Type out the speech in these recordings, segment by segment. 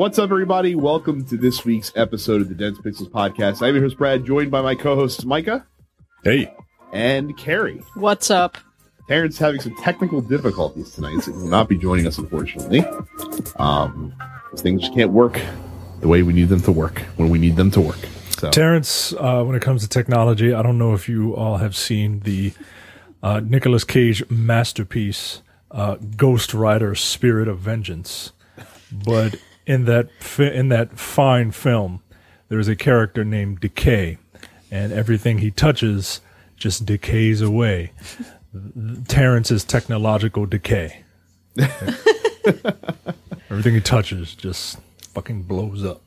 What's up, everybody? Welcome to this week's episode of the Dense Pixels podcast. I'm your host, Brad, joined by my co hosts, Micah Hey. and Carrie. What's up? Terrence having some technical difficulties tonight, so he will not be joining us, unfortunately. Um, things just can't work the way we need them to work when we need them to work. So, Terrence, uh, when it comes to technology, I don't know if you all have seen the uh, Nicolas Cage masterpiece, uh, Ghost Rider Spirit of Vengeance. But in that, fi- in that fine film, there is a character named Decay, and everything he touches just decays away. Terrence's technological decay. everything he touches just fucking blows up.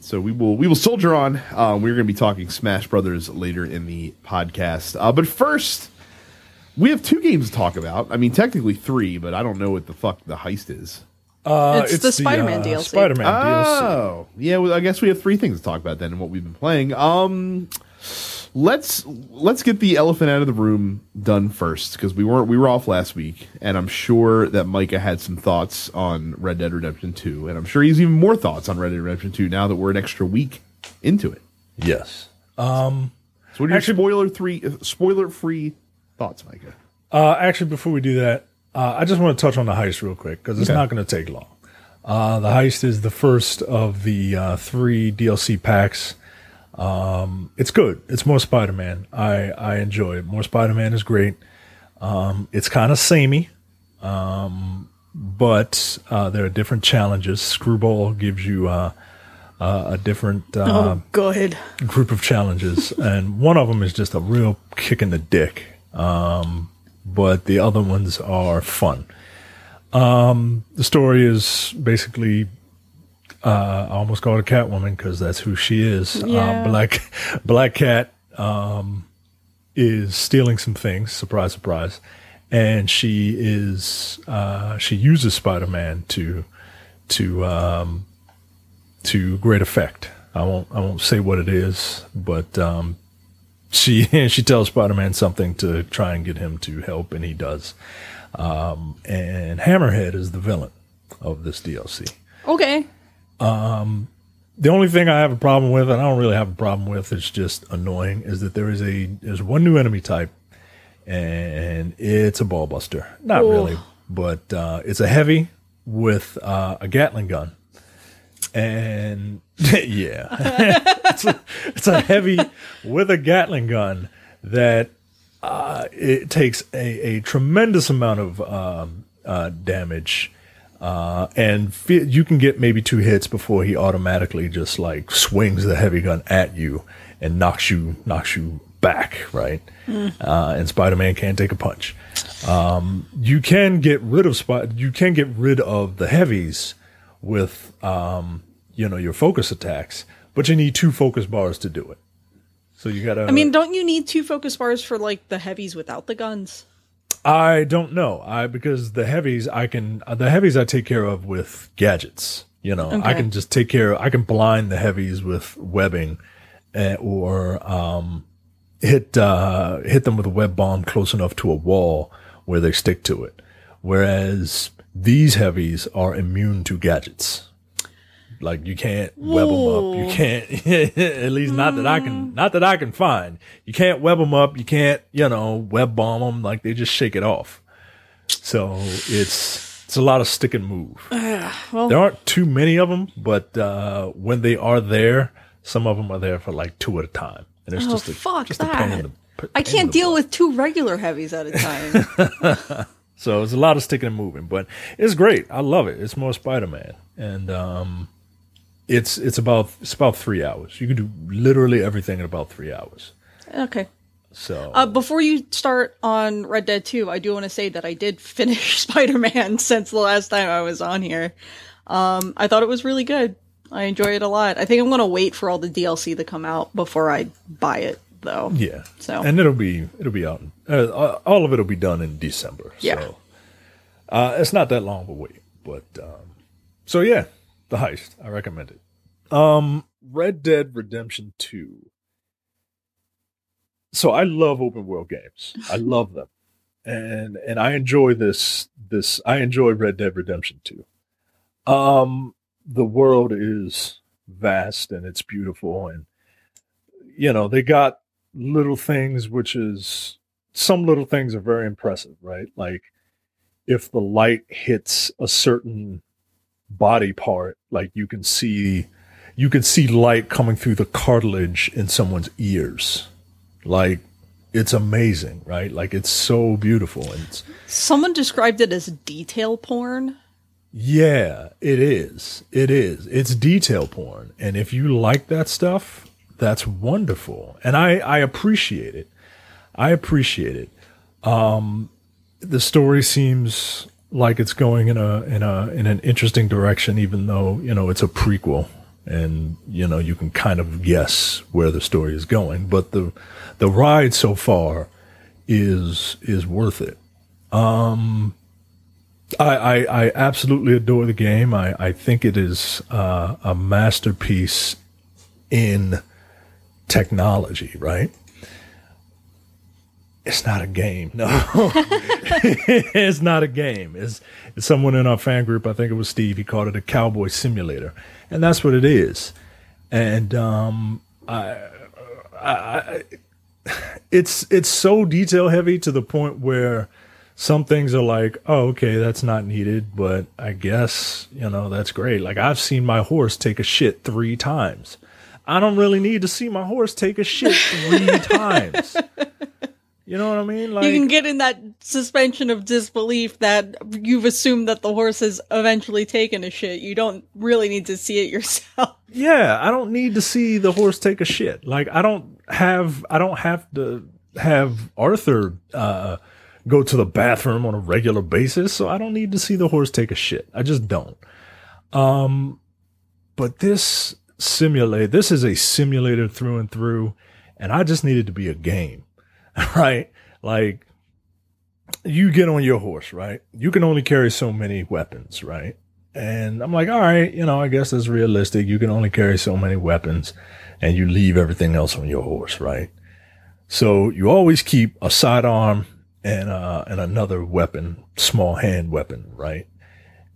so we will we will soldier on. Uh, we're going to be talking Smash Brothers later in the podcast, uh, but first we have two games to talk about. I mean, technically three, but I don't know what the fuck the heist is. Uh, It's the Spider-Man DLC. Spider-Man DLC. Oh, yeah. Well, I guess we have three things to talk about then, and what we've been playing. Um, let's let's get the elephant out of the room done first because we weren't we were off last week, and I'm sure that Micah had some thoughts on Red Dead Redemption Two, and I'm sure he's even more thoughts on Red Dead Redemption Two now that we're an extra week into it. Yes. So, what are your Actually- spoiler three spoiler free thoughts, Micah? Uh, actually, before we do that, uh, I just want to touch on the heist real quick because it's Okay. not going to take long. Uh, the heist is the first of the uh, three DLC packs. Um, it's good. It's more Spider Man. I I enjoy it. More Spider Man is great. Um, it's kind of samey, um, but uh, there are different challenges. Screwball gives you uh, uh, a different uh, Oh, good. group of challenges, and one of them is just a real kick in the dick. Um, but the other ones are fun. Um, the story is basically, uh, I almost called her Catwoman because that's who she is. Yeah. Uh, Black, Black Cat, um, is stealing some things. Surprise, surprise. And she is, uh, she uses Spider-Man to, to, um, to great effect. I won't I won't say what it is, but um, she she tells Spider Man something to try and get him to help, and he does. Um, and Hammerhead is the villain of this DLC. Okay. The only thing I have a problem with, and I don't really have a problem with, it's just annoying, is that there is a there's one new enemy type, and it's a ball buster. Not Oh. really, but uh, it's a heavy with uh, a Gatling gun, and yeah, it's, a, it's a heavy with a Gatling gun that uh, it takes a, a tremendous amount of um, uh, damage. Uh, and fe- you can get maybe two hits before he automatically just like swings the heavy gun at you and knocks you knocks you back, right? Uh, and Spider-Man can't take a punch. Um, you can get rid of spot. You can get rid of the heavies with um, you know your focus attacks, but you need two focus bars to do it. So you gotta. I mean, don't you need two focus bars for like the heavies without the guns? I don't know. I because the heavies I can the heavies I take care of with gadgets. You know, I can just take care. Of, I can blind the heavies with webbing, uh, or um, hit uh, hit them with a web bomb close enough to a wall where they stick to it. Whereas these heavies are immune to gadgets. Like you can't web them up. You can't, at least not that I can, not that I can find. You can't web them up. You can't, you know, web bomb them. Like they just shake it off. So it's, it's a lot of stick and move. well- there aren't too many of them, but, uh, when they are there, some of them are there for like two at a time. And it's Oh, just a, fuck just a pain in that. the, I can't deal butt. with two regular heavies at a time. So it's a lot of sticking and moving, but it's great. I love it. It's more Spider Man, and um, it's it's about it's about three hours. You can do literally everything in about three hours. okay. So Uh, before you start on Red Dead 2, I do want to say that I did finish Spider Man since the last time I was on here. Um, I thought it was really good. I enjoy it a lot. I think I'm going to wait for all the DLC to come out before I buy it, though. yeah, So and it'll be it'll be out. Uh, all of it'll be done in December. Yeah. So uh, it's not that long of a wait, but um, so yeah, the heist. I recommend it. Um, Red Dead Redemption Two. So I love open world games. I love them, and and I enjoy this. This I enjoy Red Dead Redemption Two. Um, the world is vast and it's beautiful and you know they got little things which is some little things are very impressive right like if the light hits a certain body part like you can see you can see light coming through the cartilage in someone's ears like it's amazing right like it's so beautiful and it's Someone described it as detail porn. Yeah, it is. It is. It's detail porn. And if you like that stuff, that's wonderful. And I, I appreciate it. I appreciate it. Um, the story seems like it's going in a in a in an interesting direction, even though, you know, it's a prequel and you know, you can kind of guess where the story is going. But the the ride so far is is worth it. Um I, I, I absolutely adore the game. I, I think it is uh, a masterpiece in technology, right? It's not a game. No, it's not a game. It's, someone in our fan group, I think it was Steve, he called it a cowboy simulator. And that's what it is. And um, I, I, it's, it's so detail heavy to the point where some things are like, oh, okay, that's not needed, but I guess, you know, that's great. Like I've seen my horse take a shit three times. I don't really need to see my horse take a shit three times. You know what I mean? Like you can get in that suspension of disbelief that you've assumed that the horse has eventually taken a shit. You don't really need to see it yourself. Yeah, I don't need to see the horse take a shit. Like I don't have I don't have to have Arthur uh go to the bathroom on a regular basis, so I don't need to see the horse take a shit. I just don't. Um but this simulate this is a simulator through and through and I just needed to be a game. Right? Like you get on your horse, right? You can only carry so many weapons, right? And I'm like, all right, you know, I guess that's realistic. You can only carry so many weapons and you leave everything else on your horse, right? So you always keep a sidearm and, uh, and another weapon, small hand weapon, right?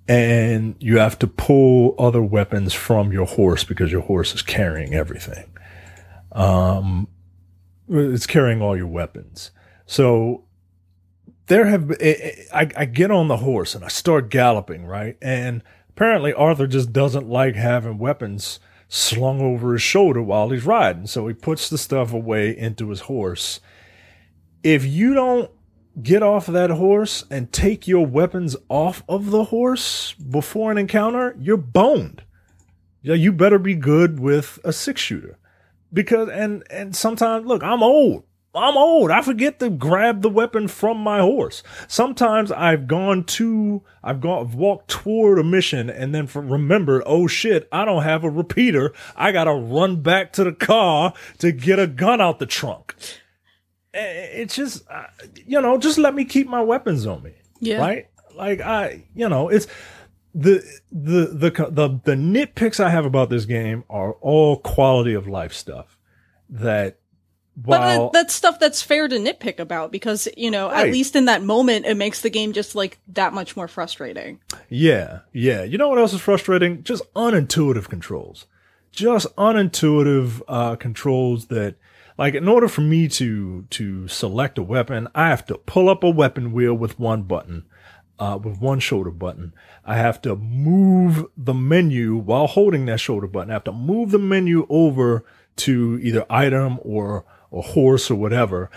And you have to pull other weapons from your horse because your horse is carrying everything. Um, it's carrying all your weapons. So there have I, I get on the horse and I start galloping, right? And apparently Arthur just doesn't like having weapons slung over his shoulder while he's riding. So he puts the stuff away into his horse. If you don't get off that horse and take your weapons off of the horse before an encounter, you're boned. Yeah, you better be good with a six shooter. Because and and sometimes look, I'm old. I'm old. I forget to grab the weapon from my horse. Sometimes I've gone to, I've gone, I've walked toward a mission and then for, remembered, oh shit, I don't have a repeater. I gotta run back to the car to get a gun out the trunk. It's just, uh, you know, just let me keep my weapons on me. Yeah. Right? Like I, you know, it's, the, the, the, the, the nitpicks I have about this game are all quality of life stuff that But that, that's stuff that's fair to nitpick about because, you know, Right. at least in that moment, it makes the game just like that much more frustrating. Yeah, yeah. You know what else is frustrating? Just unintuitive controls. Just unintuitive uh, controls that, like, in order for me to to select a weapon, I have to pull up a weapon wheel with one button, uh, with one shoulder button. I have to move the menu while holding that shoulder button. I have to move the menu over to either item or or horse or whatever.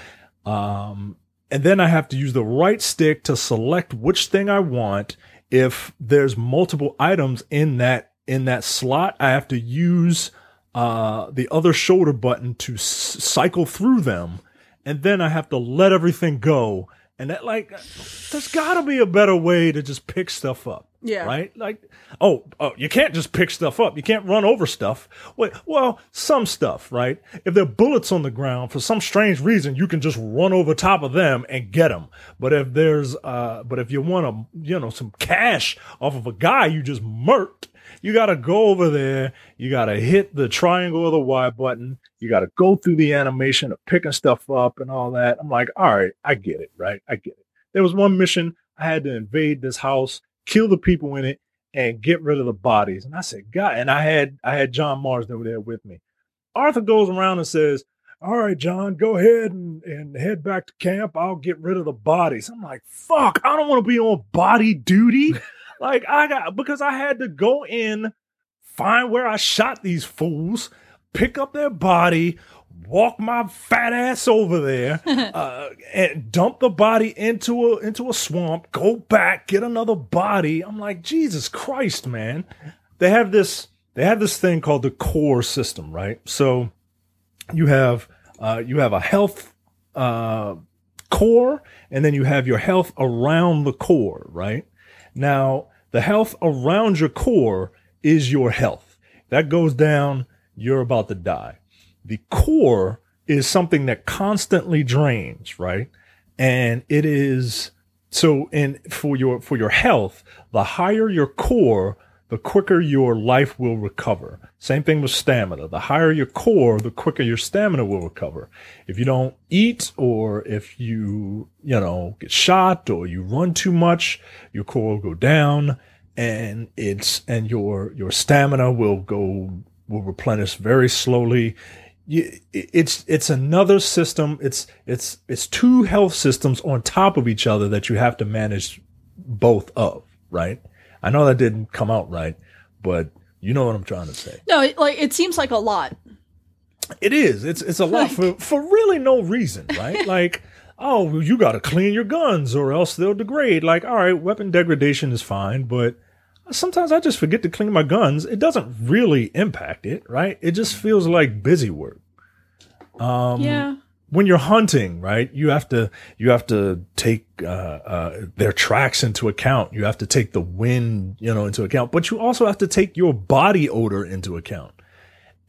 Um, and then I have to use the right stick to select which thing I want. If there's multiple items in that in that slot, I have to use uh, the other shoulder button to s- cycle through them, and then I have to let everything go. And that like, there's got to be a better way to just pick stuff up. Yeah. Right. Like, oh, oh, you can't just pick stuff up. You can't run over stuff. Well, some stuff, right? If there are bullets on the ground for some strange reason, you can just run over top of them and get them. But if there's, uh, but if you want to, you know, some cash off of a guy you just murked, you got to go over there. You got to hit the triangle or the Y button. You got to go through the animation of picking stuff up and all that. I'm like, all right, I get it, right? I get it. There was one mission I had to invade this house, kill the people in it, and get rid of the bodies. And I said, God, and I had I had John Marston over there with me. Arthur goes around and says, All right, John, go ahead and, and head back to camp. I'll get rid of the bodies. I'm like, fuck, I don't want to be on body duty. like I got because I had to go in, find where I shot these fools, pick up their body, walk my fat ass over there uh, and dump the body into a into a swamp go back get another body. I'm like jesus christ man. They have this they have this thing called the core system right? So you have uh, you have a health uh, core and then you have your health around the core right? Now the health around your core is your health. That goes down you're about to die the core is something that constantly drains, right? And it is so in for your for your health, the higher your core, the quicker your life will recover. Same thing with stamina. The higher your core, the quicker your stamina will recover. If you don't eat or if you, you know, get shot or you run too much, your core will go down and it's and your your stamina will go will replenish very slowly you, it's it's another system. It's it's it's two health systems on top of each other that you have to manage both of. Right? I know that didn't come out right, but you know what I'm trying to say. No, it, like it seems like a lot. It is. It's it's a lot for for really no reason, right? like, oh, you got to clean your guns or else they'll degrade. Like, all right, weapon degradation is fine, but sometimes I just forget to clean my guns. It doesn't really impact it, right? It just feels like busy work. Um, yeah. When you're hunting, right, you have to you have to take uh, uh, their tracks into account. You have to take the wind, you know, into account, but you also have to take your body odor into account.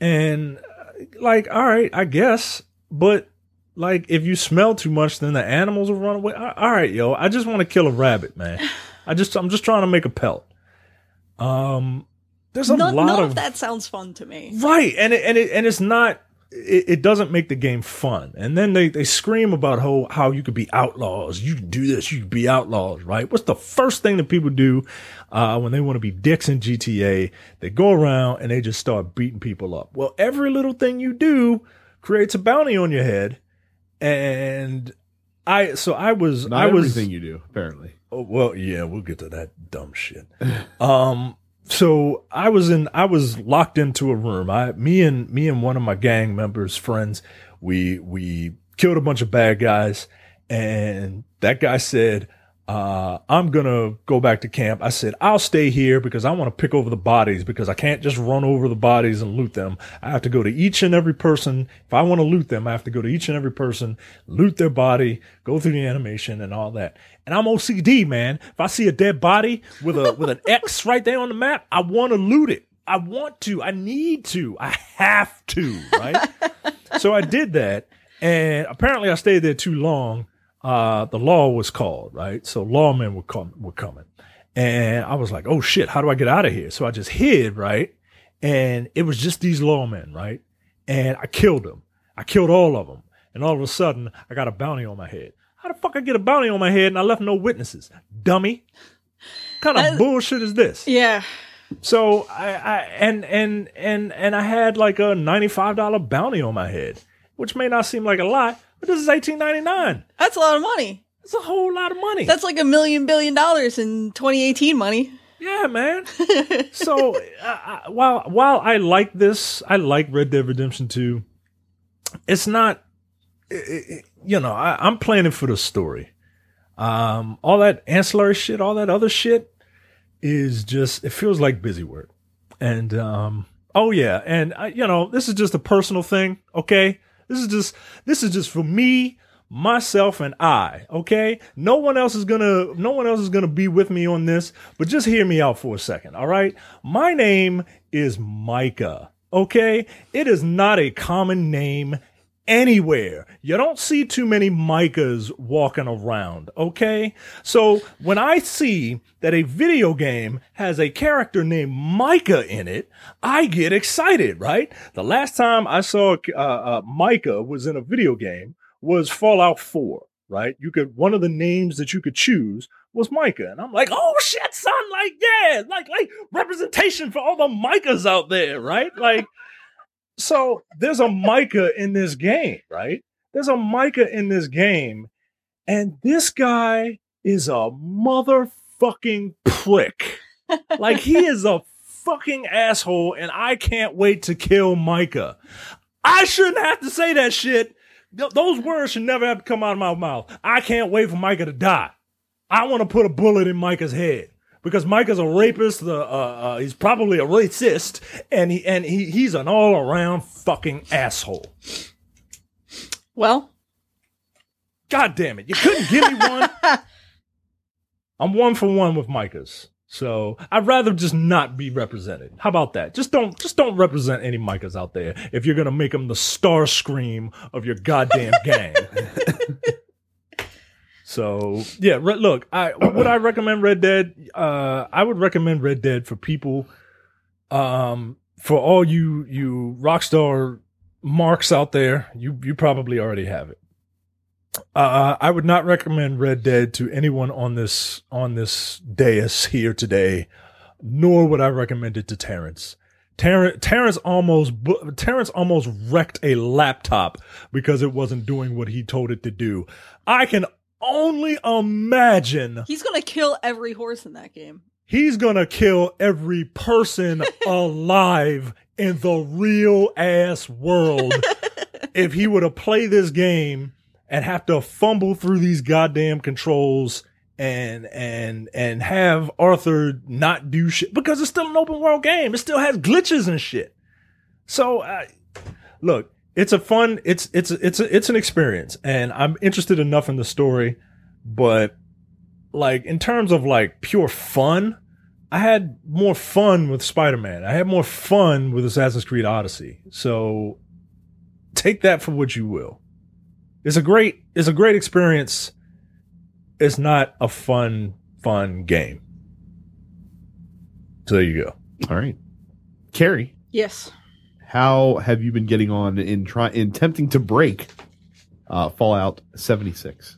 And uh, like, all right, I guess, but like, if you smell too much, then the animals will run away. All right, yo, I just want to kill a rabbit, man. I just I'm just trying to make a pelt. Um, there's a none, lot none of, of that sounds fun to me, right? And it, and it and it's not. It, it, doesn't make the game fun. And then they, they scream about how, how you could be outlaws. You can do this. You can be outlaws, right? What's the first thing that people do, uh, when they want to be dicks in GTA? They go around and they just start beating people up. Well, every little thing you do creates a bounty on your head. And I, so I was, Not I was. Everything you do, apparently. Oh, well, yeah, we'll get to that dumb shit. um, so I was in, I was locked into a room. I, me and me and one of my gang members, friends, we we killed a bunch of bad guys, and that guy said, uh, I'm gonna go back to camp. I said, I'll stay here because I want to pick over the bodies because I can't just run over the bodies and loot them. I have to go to each and every person. If I want to loot them, I have to go to each and every person, loot their body, go through the animation and all that. And I'm OCD, man. If I see a dead body with a, with an X right there on the map, I want to loot it. I want to. I need to. I have to, right? so I did that. And apparently I stayed there too long uh, the law was called, right? So lawmen were, com- were coming. And I was like, oh shit, how do I get out of here? So I just hid, right? And it was just these lawmen, right? And I killed them. I killed all of them. And all of a sudden, I got a bounty on my head. How the fuck I get a bounty on my head and I left no witnesses? Dummy. What kind of uh, bullshit is this? Yeah. So I, I and and and and I had like a ninety five dollar bounty on my head, which may not seem like a lot, but this is eighteen ninety nine. That's a lot of money. It's a whole lot of money. That's like a million billion dollars in 2018 money. Yeah, man. so uh, while while I like this, I like Red Dead Redemption 2. It's not, it, it, you know, I, am planning for the story. Um, all that ancillary shit, all that other shit, is just it feels like busy work. And um, oh yeah, and uh, you know, this is just a personal thing. Okay, this is just this is just for me, myself, and I. Okay, no one else is gonna no one else is gonna be with me on this. But just hear me out for a second. All right, my name is Micah. Okay, it is not a common name anywhere. You don't see too many Micahs walking around, okay? So when I see that a video game has a character named Micah in it, I get excited, right? The last time I saw uh, uh, Micah was in a video game was Fallout 4. right? You could one of the names that you could choose was Micah, and I'm like, oh shit, son, like yeah, like like representation for all the Micahs out there, right? Like, so there's a Micah in this game, right? There's a Micah in this game, and this guy is a motherfucking prick. like he is a fucking asshole, and I can't wait to kill Micah. I shouldn't have to say that shit. Th- those words should never have to come out of my mouth. I can't wait for Micah to die. I want to put a bullet in Micah's head because Micah's a rapist. The uh, uh, he's probably a racist, and he and he he's an all around fucking asshole. Well, God damn it! You couldn't give me one. I'm one for one with Micah's. So I'd rather just not be represented. How about that? Just don't, just don't represent any Micahs out there if you're gonna make them the star scream of your goddamn gang. so yeah, re- look, I would I recommend Red Dead? Uh, I would recommend Red Dead for people, um, for all you you Rockstar marks out there. You you probably already have it. Uh, I would not recommend Red Dead to anyone on this on this dais here today, nor would I recommend it to Terrence. Terrence, Terrence almost Terrence almost wrecked a laptop because it wasn't doing what he told it to do. I can only imagine he's gonna kill every horse in that game. he's gonna kill every person alive in the real ass world if he were to play this game and have to fumble through these goddamn controls and and and have Arthur not do shit because it's still an open world game. It still has glitches and shit. So uh, look, it's a fun it's it's it's a, it's an experience and I'm interested enough in the story, but like in terms of like pure fun, I had more fun with Spider-Man. I had more fun with Assassin's Creed Odyssey. So take that for what you will. It's a great it's a great experience. It's not a fun fun game. So there you go. All right, Carrie, Yes. How have you been getting on in try in attempting to break uh, Fallout seventy six?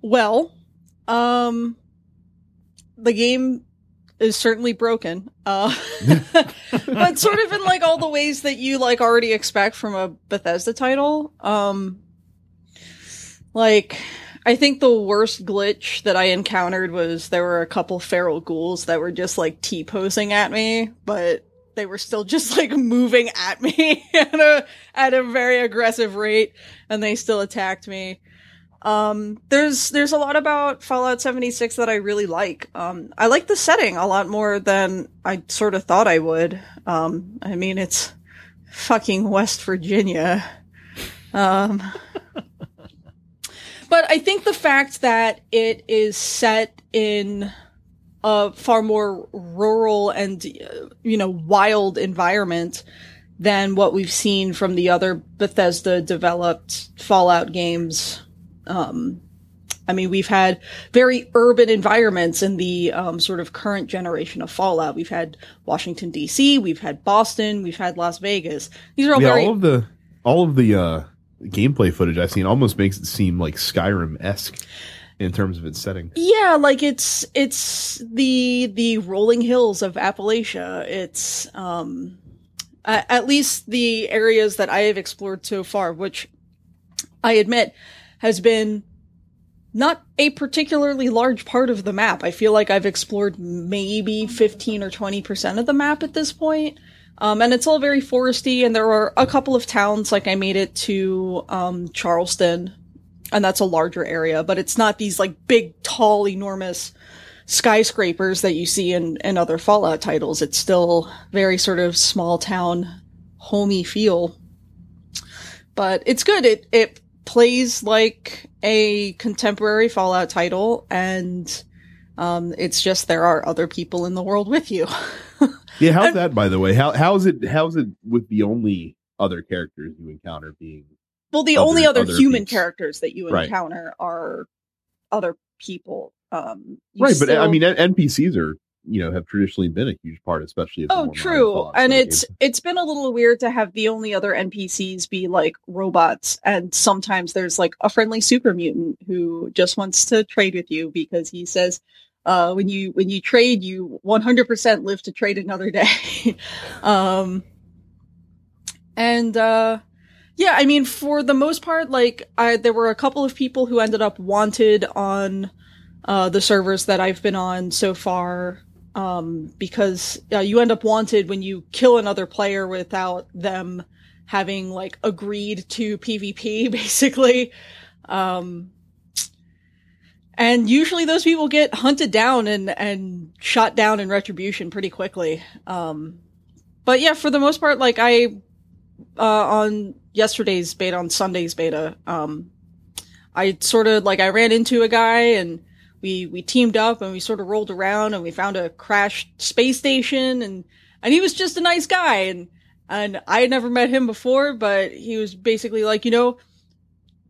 Well, um, the game is certainly broken, uh, but sort of in like all the ways that you like already expect from a Bethesda title. Um, like, I think the worst glitch that I encountered was there were a couple feral ghouls that were just like T posing at me, but they were still just like moving at me at a at a very aggressive rate, and they still attacked me. Um, there's there's a lot about Fallout 76 that I really like. Um, I like the setting a lot more than I sort of thought I would. Um, I mean, it's fucking West Virginia. Um, but I think the fact that it is set in a far more rural and you know wild environment than what we've seen from the other Bethesda developed Fallout games. Um, I mean, we've had very urban environments in the um, sort of current generation of Fallout. We've had Washington D.C., we've had Boston, we've had Las Vegas. These are all Yeah, very all of the all of the uh, gameplay footage I've seen almost makes it seem like Skyrim esque in terms of its setting. Yeah, like it's it's the the rolling hills of Appalachia. It's um at least the areas that I have explored so far, which I admit has been not a particularly large part of the map. I feel like I've explored maybe 15 or 20% of the map at this point. Um, and it's all very foresty, and there are a couple of towns, like I made it to um, Charleston, and that's a larger area, but it's not these like big, tall, enormous skyscrapers that you see in, in other Fallout titles. It's still very sort of small town, homey feel. But it's good. It it plays like a contemporary Fallout title, and um, it's just there are other people in the world with you. Yeah, how's that by the way? How how's it how's it with the only other characters you encounter being Well, the Other- only other, other human peeps. characters that you Right. encounter are other people. Um, right? But I mean, NPCs are you know have traditionally been a huge part, especially. Oh, true. And it's games. it's been a little weird to have the only other NPCs be like robots, and sometimes there's like a friendly super mutant who just wants to trade with you because he says, uh, when you when you trade, you 100% live to trade another day. um, and uh, yeah, I mean, for the most part, like I there were a couple of people who ended up wanted on uh, the servers that I've been on so far um, because uh, you end up wanted when you kill another player without them having like agreed to PvP, basically. Um, and usually those people get hunted down and, and shot down in retribution pretty quickly. Um, but yeah, for the most part, like I, uh, on yesterday's beta, on Sunday's beta, um, I sort of like I ran into a guy and we we teamed up and we sort of rolled around and we found a crashed space station and and he was just a nice guy and and I had never met him before, but he was basically like, you know,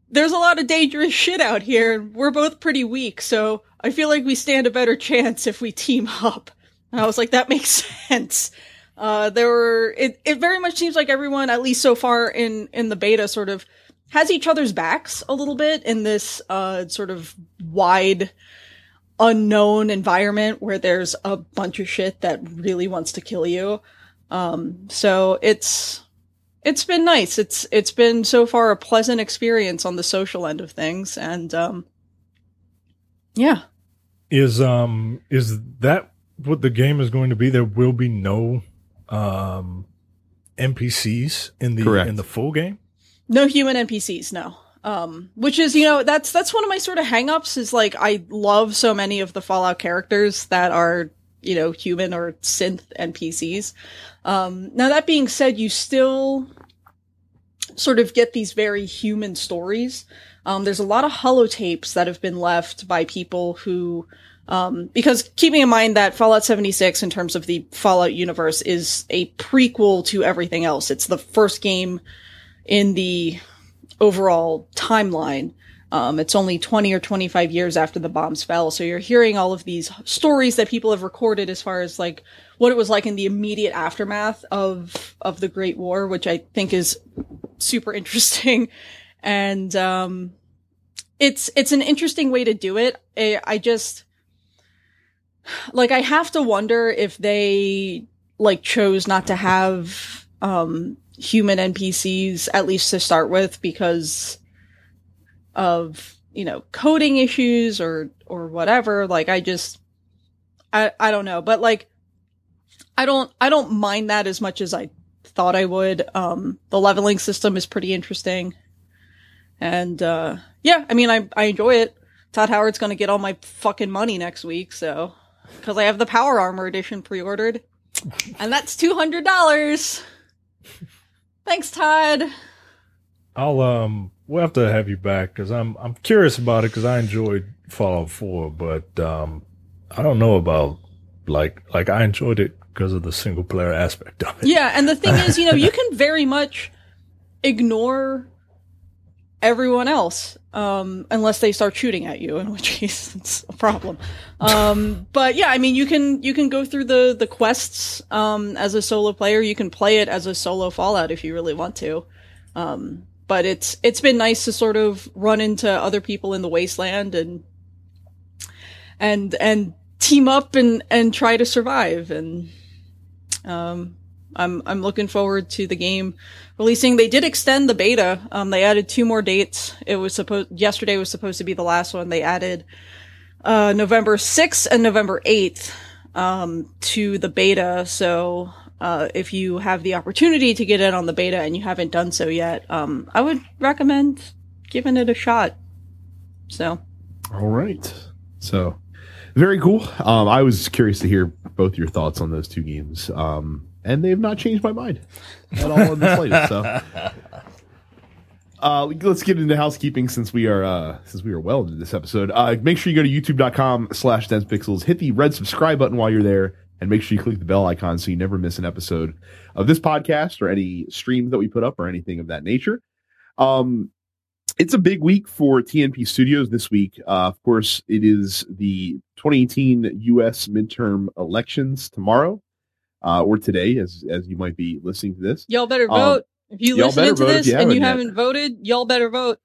there's a lot of dangerous shit out here and we're both pretty weak, so I feel like we stand a better chance if we team up. And I was like, that makes sense. Uh, there were, it, it very much seems like everyone, at least so far in, in the beta, sort of has each other's backs a little bit in this, uh, sort of wide, unknown environment where there's a bunch of shit that really wants to kill you. Um, so it's, it's been nice. It's, it's been so far a pleasant experience on the social end of things. And, um, yeah. Is um is that what the game is going to be? There will be no um NPCs in the Correct. in the full game. No human NPCs, no. Um, which is, you know, that's that's one of my sort of hangups is like I love so many of the Fallout characters that are, you know, human or synth NPCs. Um, now that being said, you still sort of get these very human stories. Um, there's a lot of holotapes that have been left by people who, um, because keeping in mind that Fallout 76 in terms of the Fallout universe is a prequel to everything else. It's the first game in the overall timeline. Um, it's only 20 or 25 years after the bombs fell. So you're hearing all of these stories that people have recorded as far as like what it was like in the immediate aftermath of, of the Great War, which I think is super interesting. And, um, it's, it's an interesting way to do it. I, I just, like, I have to wonder if they, like, chose not to have, um, human NPCs, at least to start with, because of, you know, coding issues or, or whatever. Like, I just, I, I don't know, but like, I don't, I don't mind that as much as I thought I would. Um, the leveling system is pretty interesting. And, uh, yeah, I mean, I, I enjoy it. Todd Howard's gonna get all my fucking money next week, so, cause I have the Power Armor edition pre-ordered. And that's $200. Thanks, Todd. I'll um we'll have to have you back because I'm I'm curious about it because I enjoyed Fallout 4, but um I don't know about like like I enjoyed it because of the single player aspect of it. Yeah, and the thing is, you know, you can very much ignore everyone else um unless they start shooting at you in which case it's a problem. Um but yeah i mean you can you can go through the the quests um as a solo player. You can play it as a solo fallout if you really want to. Um but it's it's been nice to sort of run into other people in the wasteland and and and team up and and try to survive. And um I'm I'm looking forward to the game releasing. They did extend the beta. Um, they added two more dates. It was supposed yesterday was supposed to be the last one. They added uh, November 6th and November 8th um, to the beta. So uh, if you have the opportunity to get in on the beta and you haven't done so yet, um, I would recommend giving it a shot. So All right. So very cool. Um, I was curious to hear both your thoughts on those two games. Um, and they have not changed my mind at all in the slightest. So, uh, let's get into housekeeping since we are uh, since we are well into this episode. Uh, make sure you go to youtube.com slash densepixels, hit the red subscribe button while you're there, and make sure you click the bell icon so you never miss an episode of this podcast or any streams that we put up or anything of that nature. Um, it's a big week for TNP Studios this week. Uh, of course, it is the 2018 U.S. midterm elections tomorrow, uh, or today, as as you might be listening to this. Y'all better Um, vote. if you y'all listen better to this you and you haven't yet. haven't voted, y'all better vote.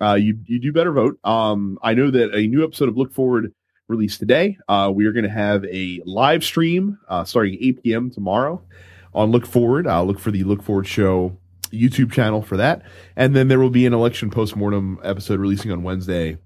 uh, you you do better vote. Um, I know that a new episode of Look Forward released today. Uh, we are going to have a live stream uh, starting 8 p.m. tomorrow on Look Forward. Uh, look for the Look Forward Show YouTube channel for that, and then there will be an election postmortem episode releasing on Wednesday.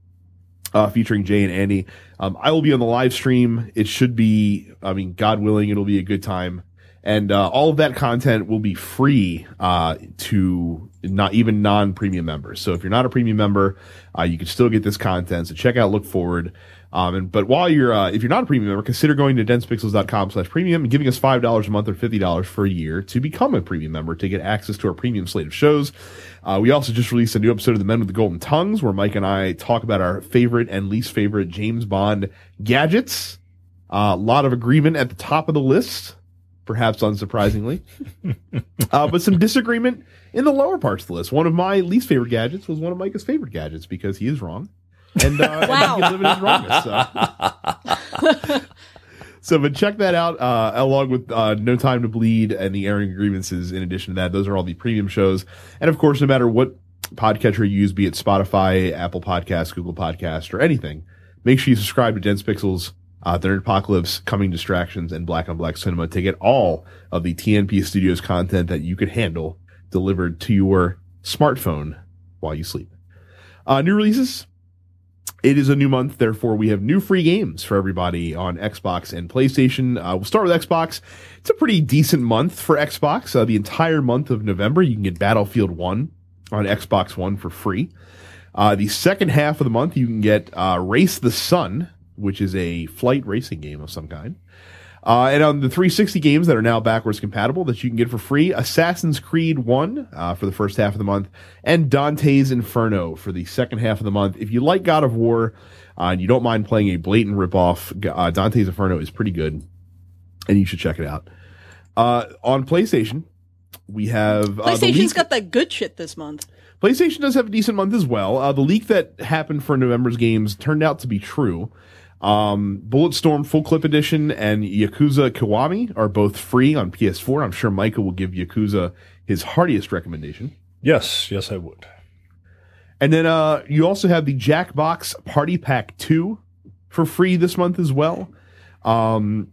Uh, featuring Jay and Andy. Um, I will be on the live stream. It should be, I mean, God willing, it'll be a good time. And uh, all of that content will be free uh, to not even non-premium members. So if you're not a premium member, uh, you can still get this content. So check out Look Forward. Um, and but while you're uh, if you're not a premium member, consider going to densepixels.com slash premium and giving us five dollars a month or fifty dollars for a year to become a premium member to get access to our premium slate of shows. Uh, we also just released a new episode of The Men with the Golden Tongues where Mike and I talk about our favorite and least favorite James Bond gadgets. A lot of agreement at the top of the list, perhaps unsurprisingly, uh, but some disagreement in the lower parts of the list. One of my least favorite gadgets was one of Micah's favorite gadgets because he is wrong. And, uh, Wow. and he can live in his wrongness. So. So, but check that out, uh, along with, uh, No Time to Bleed and the airing grievances. In addition to that, those are all the premium shows. And of course, no matter what podcatcher you use, be it Spotify, Apple Podcasts, Google Podcast, or anything, make sure you subscribe to Dense Pixels, uh, The Nerd Apocalypse, Coming Distractions, and Black on Black Cinema to get all of the TNP Studios content that you could handle delivered to your smartphone while you sleep. Uh, new releases. It is a new month, therefore we have new free games for everybody on Xbox and PlayStation. Uh, we'll start with Xbox. It's a pretty decent month for Xbox. Uh, the entire month of November, you can get Battlefield 1 on Xbox One for free. Uh, the second half of the month, you can get uh, Race the Sun, which is a flight racing game of some kind. Uh, and on the 360 games that are now backwards compatible that you can get for free, Assassin's Creed 1 uh, for the first half of the month, and Dante's Inferno for the second half of the month. If you like God of War uh, and you don't mind playing a blatant ripoff, uh, Dante's Inferno is pretty good, and you should check it out. Uh, on PlayStation, we have uh, PlayStation's leak- got that good shit this month. PlayStation does have a decent month as well. Uh, the leak that happened for November's games turned out to be true. Um, Bulletstorm Full Clip Edition and Yakuza Kiwami are both free on PS4. I'm sure Micah will give Yakuza his heartiest recommendation. Yes, yes, I would. And then uh, you also have the Jackbox Party Pack 2 for free this month as well um,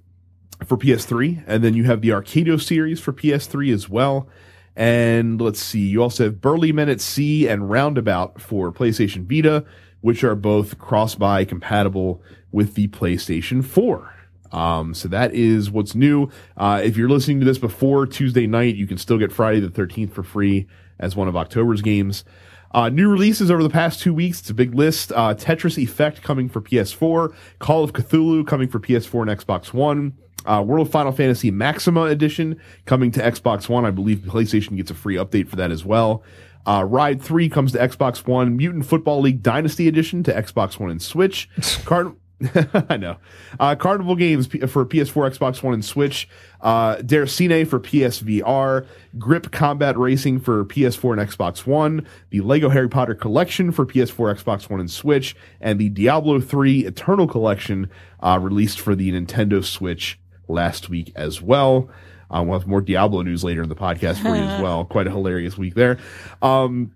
for PS3. And then you have the Arcado series for PS3 as well. And let's see, you also have Burly Men at Sea and Roundabout for PlayStation Vita, which are both cross buy compatible with the PlayStation 4. Um, so that is what's new. Uh, if you're listening to this before Tuesday night, you can still get Friday the 13th for free as one of October's games. Uh, new releases over the past two weeks. It's a big list. Uh, Tetris Effect coming for PS4. Call of Cthulhu coming for PS4 and Xbox One. Uh, World of Final Fantasy Maxima Edition coming to Xbox One. I believe PlayStation gets a free update for that as well. Uh, Ride 3 comes to Xbox One. Mutant Football League Dynasty Edition to Xbox One and Switch. Card- I know. Uh, Carnival Games for PS4, Xbox One, and Switch. Uh, Déraciné for PSVR. Grip Combat Racing for PS4 and Xbox One. The Lego Harry Potter Collection for PS4, Xbox One, and Switch. And the Diablo 3 Eternal Collection uh, released for the Nintendo Switch last week as well. Uh, we'll have more Diablo news later in the podcast for you as well. Quite a hilarious week there. Um,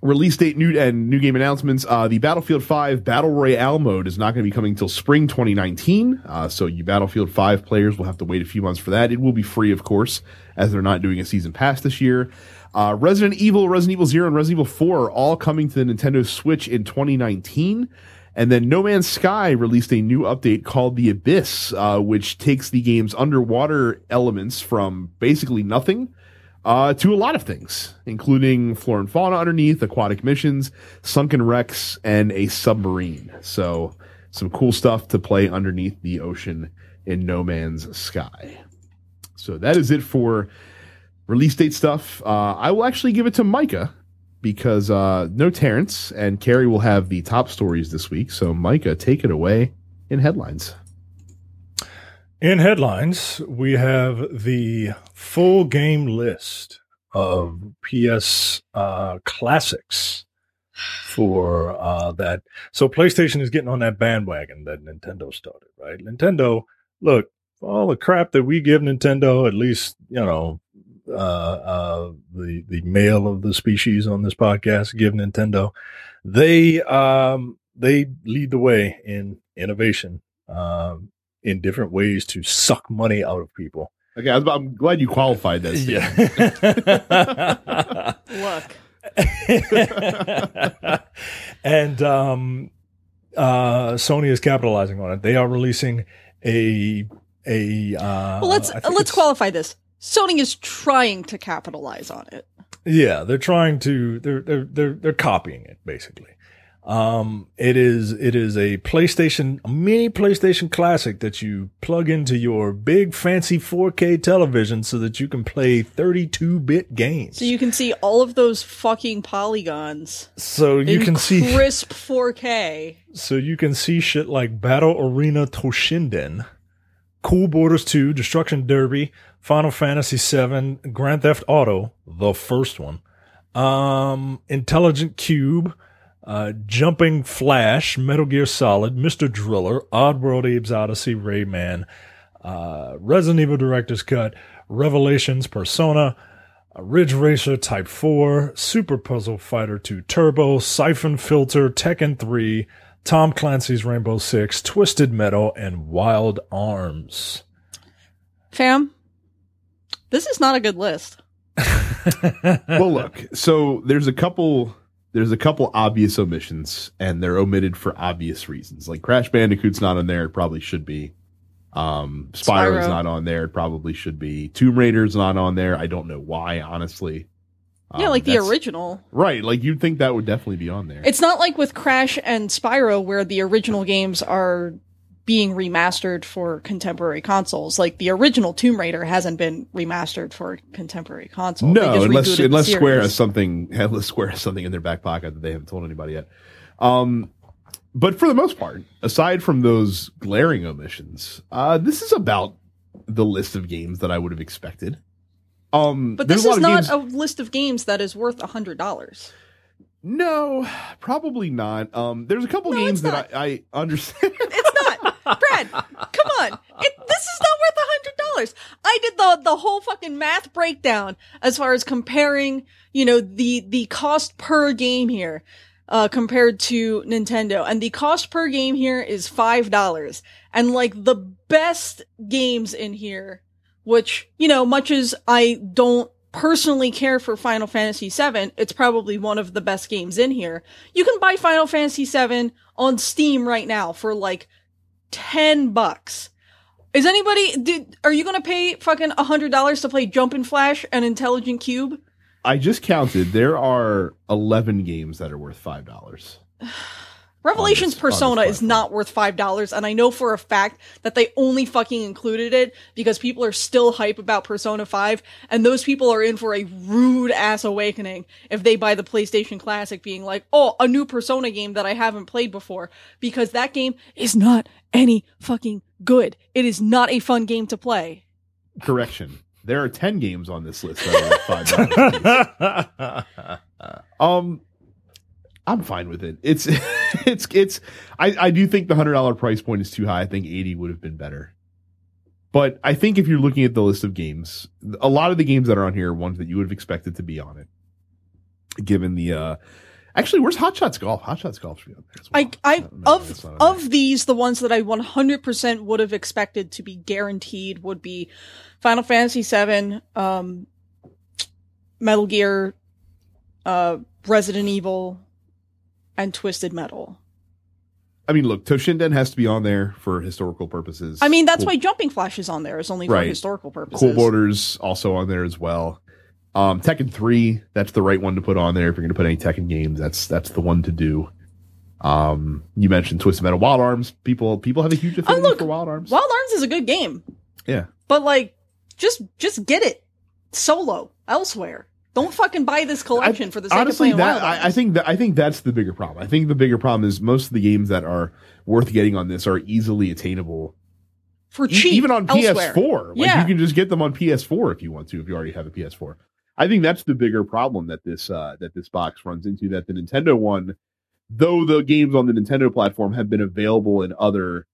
release date new and new game announcements. Uh, the Battlefield 5 Battle Royale mode is not going to be coming until spring 2019. Uh, so you Battlefield 5 players will have to wait a few months for that. It will be free, of course, as they're not doing a season pass this year. Uh, Resident Evil, Resident Evil 0, and Resident Evil 4 are all coming to the Nintendo Switch in 2019. And then No Man's Sky released a new update called The Abyss, uh, which takes the game's underwater elements from basically nothing uh, to a lot of things, including flora and fauna underneath, aquatic missions, sunken wrecks, and a submarine. So, some cool stuff to play underneath the ocean in No Man's Sky. So, that is it for release date stuff. Uh, I will actually give it to Micah because uh, no Terrence and Carrie will have the top stories this week. So, Micah, take it away in headlines. In headlines, we have the full game list of PS uh, classics for uh, that. So PlayStation is getting on that bandwagon that Nintendo started, right? Nintendo, look, all the crap that we give Nintendo, at least you know, uh, uh, the the male of the species on this podcast give Nintendo, they um, they lead the way in innovation um, in different ways to suck money out of people. Okay, I was, I'm glad you qualified that. Yeah. Look. and um, uh, Sony is capitalizing on it. They are releasing a a. Uh, Well, let's let's qualify this. Sony is trying to capitalize on it. Yeah, they're trying to. They're they're they're they're copying it basically. Um, it is it is a PlayStation, a mini PlayStation Classic that you plug into your big fancy 4K television so that you can play 32 bit games. So you can see all of those fucking polygons so you in can see crisp 4K. So you can see shit like Battle Arena Toshinden, Cool Borders 2, Destruction Derby, Final Fantasy VII, Grand Theft Auto, the first one, um, Intelligent Qube, uh, Jumping Flash, Metal Gear Solid, Mr. Driller, Oddworld Abe's Odyssey, Rayman, uh, Resident Evil Director's Cut, Revelations, Persona, uh, Ridge Racer Type 4, Super Puzzle Fighter 2 Turbo, Siphon Filter, Tekken 3, Tom Clancy's Rainbow Six, Twisted Metal, and Wild Arms. Fam, this is not a good list. well, look. So there's a couple. There's a couple obvious omissions, and they're omitted for obvious reasons. Like Crash Bandicoot's not on there; it probably should be. Um, Spyro's Spyro. not on there; it probably should be. Tomb Raider's not on there. I don't know why, honestly. yeah, Um, like the original. Right, like you'd think that would definitely be on there. It's not like with Crash and Spyro where the original games are being remastered for contemporary consoles. Like the original Tomb Raider hasn't been remastered for contemporary consoles. No, unless unless Square has something unless Square has something in their back pocket that they haven't told anybody yet. Um, but for the most part, aside from those glaring omissions, uh, this is about the list of games that I would have expected. Um, But this is of not games- a list of games that is worth a hundred dollars. no, probably not. Um, there's a couple No, games that I, I understand. Brad. Come on, it, this is not worth a hundred dollars. I did the the whole fucking math breakdown as far as comparing, you know, the the cost per game here. Uh, compared to Nintendo, and the cost per game here is five dollars, and like the best games in here, which you know, much as I don't personally care for Final Fantasy VII, it's probably one of the best games in here. You can buy Final Fantasy VII on Steam right now for like 10 bucks. Is anybody, did, are you gonna pay fucking a hundred dollars to play Jumpin' Flash and Intelligent Qube? I just counted. There are 11 games that are worth five dollars. Revelations this- Persona is not worth five dollars, and I know for a fact that they only fucking included it because people are still hype about Persona 5, and those people are in for a rude ass awakening if they buy the PlayStation Classic being like, oh, a new Persona game that I haven't played before, because that game is not any fucking good. It is not a fun game to play. Correction. There are 10 games on this list that are five dollars. Um, I'm fine with it. It's it's it's. I I do think the hundred dollar price point is too high. I think eighty would have been better. But I think if you're looking at the list of games, a lot of the games that are on here are ones that you would have expected to be on it. Given the, uh actually, where's Hot Shots Golf? Hot Shots Golf should be on there as well. I, I, of, of these, the ones that I 100% would have expected to be guaranteed would be Final Fantasy VII, um, Metal Gear, uh, Resident Evil, and Twisted Metal. I mean, look, Toshinden has to be on there for historical purposes. I mean, that's Cool- why Jumping Flash is on there. It's only for Right. historical purposes. Cool Borders also on there as well. Um, Tekken three, that's the right one to put on there if you're going to put any Tekken games. That's that's the one to do. Um, you mentioned Twisted Metal, Wild Arms. People people have a huge affinity look, for Wild Arms. Wild Arms is a good game, yeah, but like, just just get it solo elsewhere. Don't fucking buy this collection for the sake honestly, of playing that Wild Arms. I, I think that I think that's the bigger problem. I think the bigger problem is most of the games that are worth getting on this are easily attainable, for cheap, even on elsewhere. PS4. Like Yeah. you can just get them on PS4 if you want to, if you already have a PS4. I think that's the bigger problem that this uh, that this box runs into. That the Nintendo one, though the games on the Nintendo platform have been available in other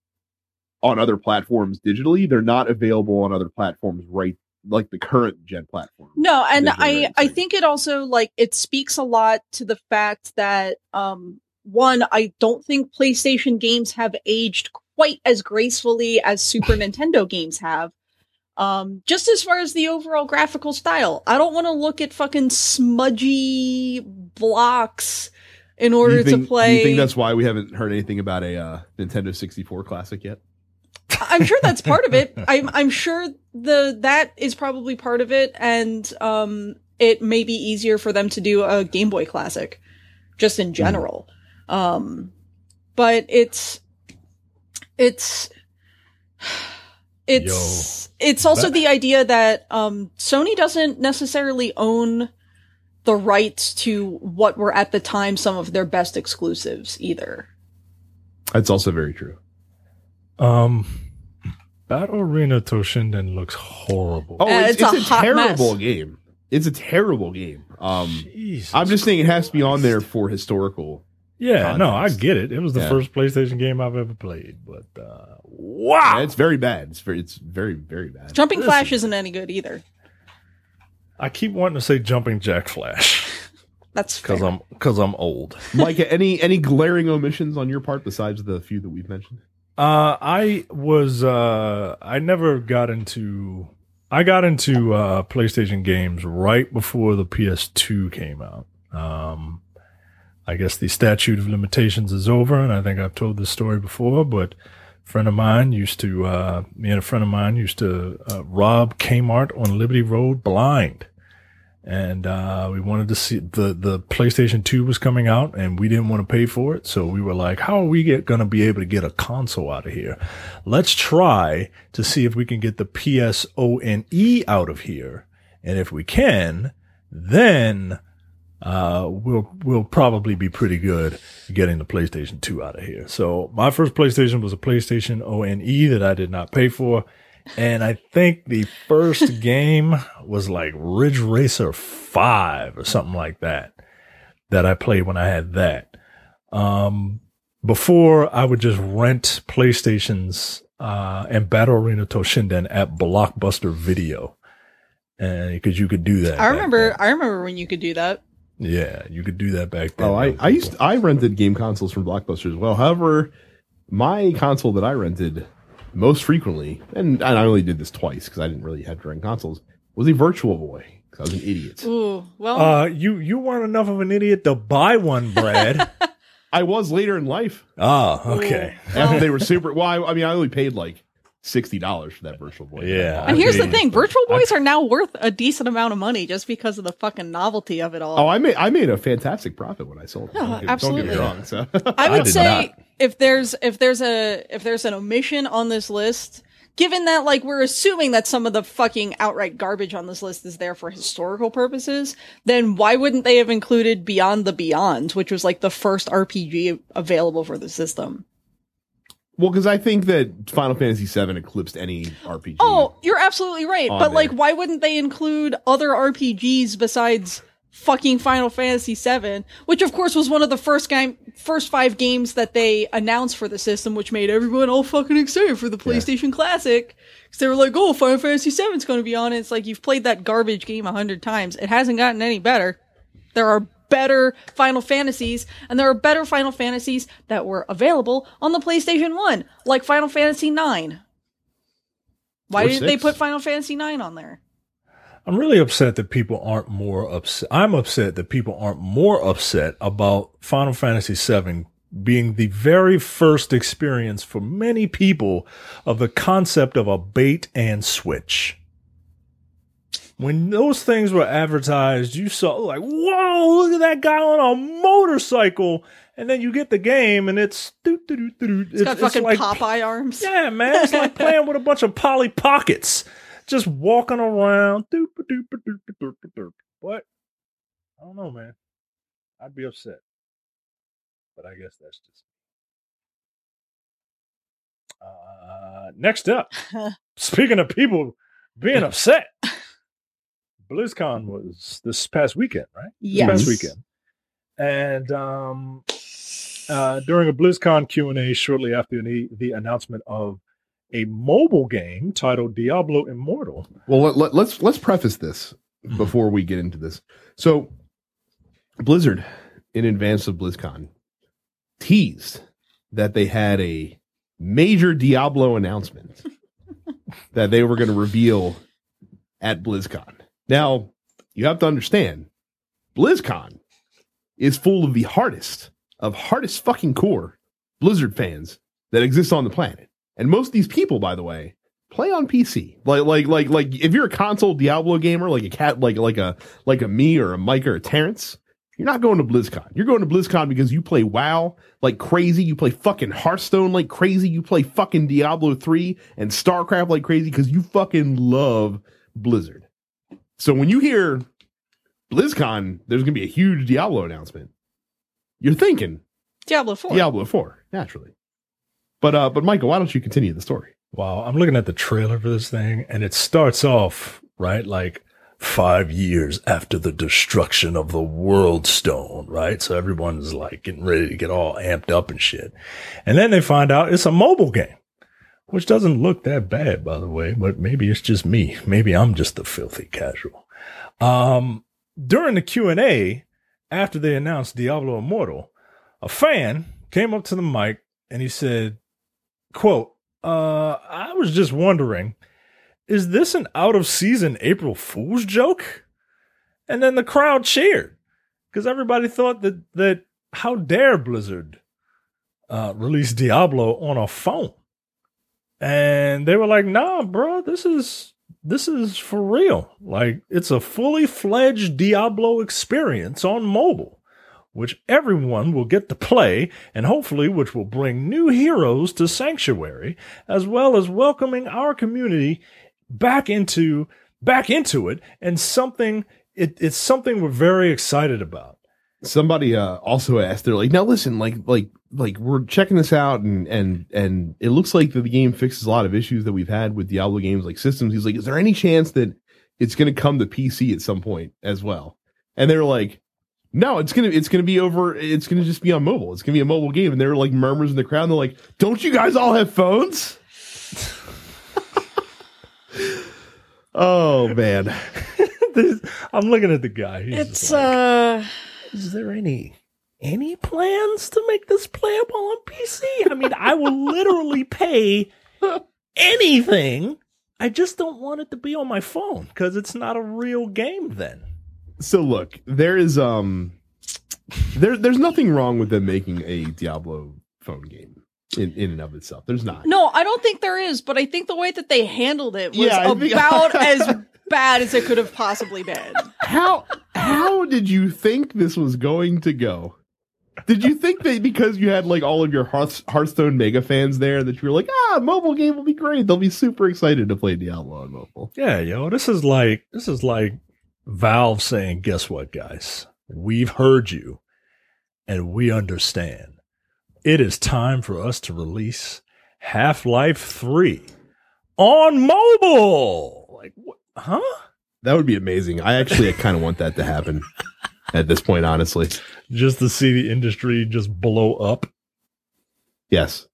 on other platforms digitally, they're not available on other platforms right like the current gen platform. No, and I I think it also like it speaks a lot to the fact that um one I don't think PlayStation games have aged quite as gracefully as Super Nintendo games have. Um just as far as the overall graphical style. I don't want to look at fucking smudgy blocks in order think, to play You think that's why we haven't heard anything about a uh, Nintendo 64 classic yet? I'm sure that's part of it. I'm I'm sure the that is probably part of it, and um, it may be easier for them to do a Game Boy Classic, just in general. Um, but it's it's it's it's also That- the idea that um, Sony doesn't necessarily own the rights to what were at the time some of their best exclusives either. That's also very true. Um, Battle Arena Toshinden looks horrible. Oh, Uh, it's, it's a a, hot terrible mess. game. It's a terrible game. Um, Jesus I'm just saying it has to be on there for historical. Yeah, no, I get it. It was the Yeah. first PlayStation game I've ever played, but uh, wow, It's very bad. It's very, it's very, very bad. Jumping Listen. Flash isn't any good either. I keep wanting to say Jumping Jack Flash That's because. I'm because I'm old. Mike, any any glaring omissions on your part besides the few that we've mentioned? Uh, I was uh, I never got into. I got into uh, PlayStation games right before the PS2 came out. Um, I guess the statute of limitations is over, and I think I've told this story before. But a friend of mine used to, uh, me and a friend of mine used to uh, rob Kmart on Liberty Road blind, and uh, we wanted to see the the PlayStation 2 was coming out, and we didn't want to pay for it, so we were like, "How are we get, gonna be able to get a console out of here? Let's try to see if we can get the PSONE out of here, and if we can, then." Uh, we'll we'll probably be pretty good getting the PlayStation 2 out of here. So my first PlayStation was a PlayStation ONE that I did not pay for. And I think the first game was like Ridge Racer 5 or something like that that I played when I had that. Um, before I would just rent PlayStations, uh, and Battle Arena Toshinden at Blockbuster Video. And because you could do that. I remember. I remember when you could do that. Yeah, you could do that back then. Oh, I, I used cool. I rented game consoles from Blockbuster as well. However, my console that I rented most frequently, and I only did this twice because I didn't really have to rent consoles, was a Virtual Boy. 'cause I was an idiot. Ooh, well, Uh, you you weren't enough of an idiot to buy one, Brad. I was later in life oh, okay. ooh, after they were super. Well, I, I mean, I only paid like sixty dollars for that Virtual Boy. Yeah. and here's the thing: Virtual Boys are now worth a decent amount of money just because of the fucking novelty of it all. Oh, I made I made a fantastic profit when I sold. it. Yeah, Don't get- Don't get absolutely. me wrong. So I I would did say not. if there's if there's a if there's an omission on this list, given that like we're assuming that some of the fucking outright garbage on this list is there for historical purposes, then why wouldn't they have included Beyond the Beyond, which was like the first RPG available for the system? Well, because I think that Final Fantasy VII eclipsed any RPG. Oh, you're absolutely right. But like why wouldn't they include other RPGs besides fucking Final Fantasy VII, which of course was one of the first game first five games that they announced for the system, which made everyone all fucking excited for the PlayStation Classic. Cause they were like, oh, Final Fantasy VII's gonna be on it. It's like you've played that garbage game a hundred times. It hasn't gotten any better. There are better Final Fantasies, and there are better Final Fantasies that were available on the PlayStation 1, like Final Fantasy 9. Why Or didn't they put Final Fantasy 9 on there? I'm really upset that people aren't more upset. I'm upset that people aren't more upset about Final Fantasy VII being the very first experience for many people of the concept of a bait and switch. When those things were advertised, you saw like, whoa, look at that guy on a motorcycle. And then you get the game and it's, doo, doo, doo, doo, doo. It's got fucking like Popeye arms. yeah, man. It's like playing with a bunch of Polly Pockets. Just walking around. Doop, doop, doop, doop, doop. What? I don't know, man. I'd be upset. But I guess that's just. Uh, next up, speaking of people being upset, BlizzCon was this past weekend, right? Yes. This past weekend. And um, uh, during a BlizzCon Q and A shortly after the, the announcement of a mobile game titled Diablo Immortal. Well, let, let, let's let's preface this before we get into this. So, Blizzard, in advance of BlizzCon, teased that they had a major Diablo announcement that they were going to reveal at BlizzCon. Now, you have to understand, BlizzCon is full of the hardest of hardest fucking core Blizzard fans that exist on the planet. And most of these people, by the way, play on PC. Like like like like if you're a console Diablo gamer, like a cat like like a like a me or a Mike or a Terrence, you're not going to BlizzCon. You're going to BlizzCon because you play WoW like crazy. You play fucking Hearthstone like crazy. You play fucking Diablo 3 and StarCraft like crazy because you fucking love Blizzard. So when you hear BlizzCon, there's going to be a huge Diablo announcement. You're thinking Diablo 4. Diablo 4, naturally. But uh but Michael, why don't you continue the story? Wow, I'm looking at the trailer for this thing, and it starts off right like five years after the destruction of the World Stone, right? So everyone's like getting ready to get all amped up and shit, and then they find out it's a mobile game, which doesn't look that bad, by the way. But maybe it's just me. Maybe I'm just a filthy casual. Um, during the Q and A after they announced Diablo Immortal, a fan came up to the mic and he said, "quote." Uh, I was just wondering, is this an out of season April Fool's joke? And then the crowd cheered because everybody thought that that how dare Blizzard uh, release Diablo on a phone, and they were like, "Nah, bro, this is this is for real. Like it's a fully fledged Diablo experience on mobile." which everyone will get to play, and hopefully which will bring new heroes to Sanctuary, as well as welcoming our community back into back into it, and something it, it's something we're very excited about. Somebody uh also asked, they're like, now listen, like like like we're checking this out and and and it looks like the game fixes a lot of issues that we've had with Diablo games like systems. He's like, is there any chance that it's gonna come to PC at some point as well? And they're like, no, it's gonna it's gonna be over. It's gonna just be on mobile. It's gonna be a mobile game. And there are like murmurs in the crowd. And they're like, "Don't you guys all have phones?" oh man, This- I'm looking at the guy. He's It's like, uh is there any any plans to make this playable on PC? I mean, I will literally pay anything. I just don't want it to be on my phone because it's not a real game then. so look, there is um, there there's nothing wrong with them making a Diablo phone game in in and of itself. There's not. no, I don't think there is, but I think the way that they handled it was Yeah, I think- about as bad as it could have possibly been. How how did you think this was going to go? Did you think that because you had like all of your Hearthstone mega fans there that you were like, ah, mobile game will be great. They'll be super excited to play Diablo on mobile. Yeah, yo, this is like this is like Valve saying, "Guess what, guys? We've heard you, and we understand. It is time for us to release Half Life Three on mobile." Like, what? Huh? That would be amazing. I actually kind of want that to happen at this point, honestly. Just to see the industry just blow up. Yes,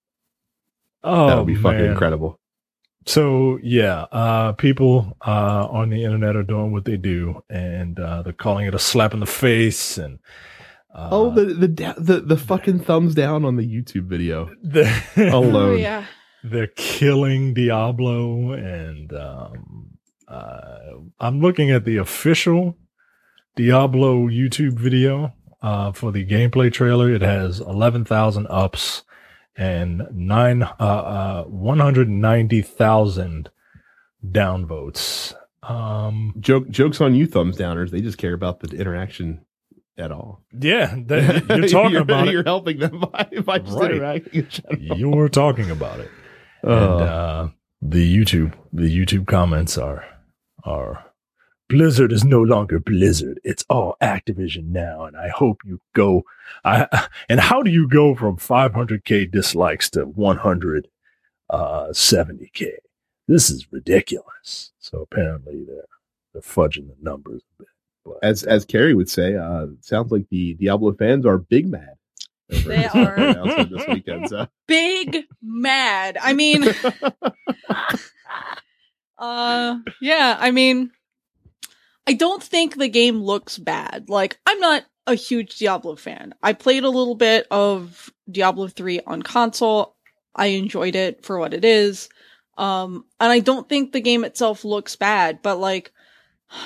Oh, that would be fucking man. incredible. So yeah, uh, people uh, on the internet are doing what they do, and uh, they're calling it a slap in the face. And uh, oh, the the the the fucking thumbs down on the YouTube video. the Oh Alone. yeah. they're killing Diablo, and um, uh, I'm looking at the official Diablo YouTube video uh, for the gameplay trailer. It has 11,000 ups and nine uh, uh, 190,000 downvotes. Um, Joke jokes on you, thumbs downers. They just care about the interaction at all. yeah, that, you're talking you're, about You're it. helping them by, by just Right. interacting. You're talking about it. and Oh. uh, the YouTube the YouTube comments are are Blizzard is no longer Blizzard. It's all Activision now, and I hope you go. I and how do you go from 500k dislikes to 170k? This is ridiculous. So apparently they're they're fudging the numbers a bit. But As as Carrie would say, uh, it sounds like the Diablo fans are big mad. They are. this weekend. So. Big mad. I mean, uh, yeah, I mean, I don't think the game looks bad. Like, I'm not a huge Diablo fan. I played a little bit of Diablo 3 on console. I enjoyed it for what it is. Um, and I don't think the game itself looks bad, but like,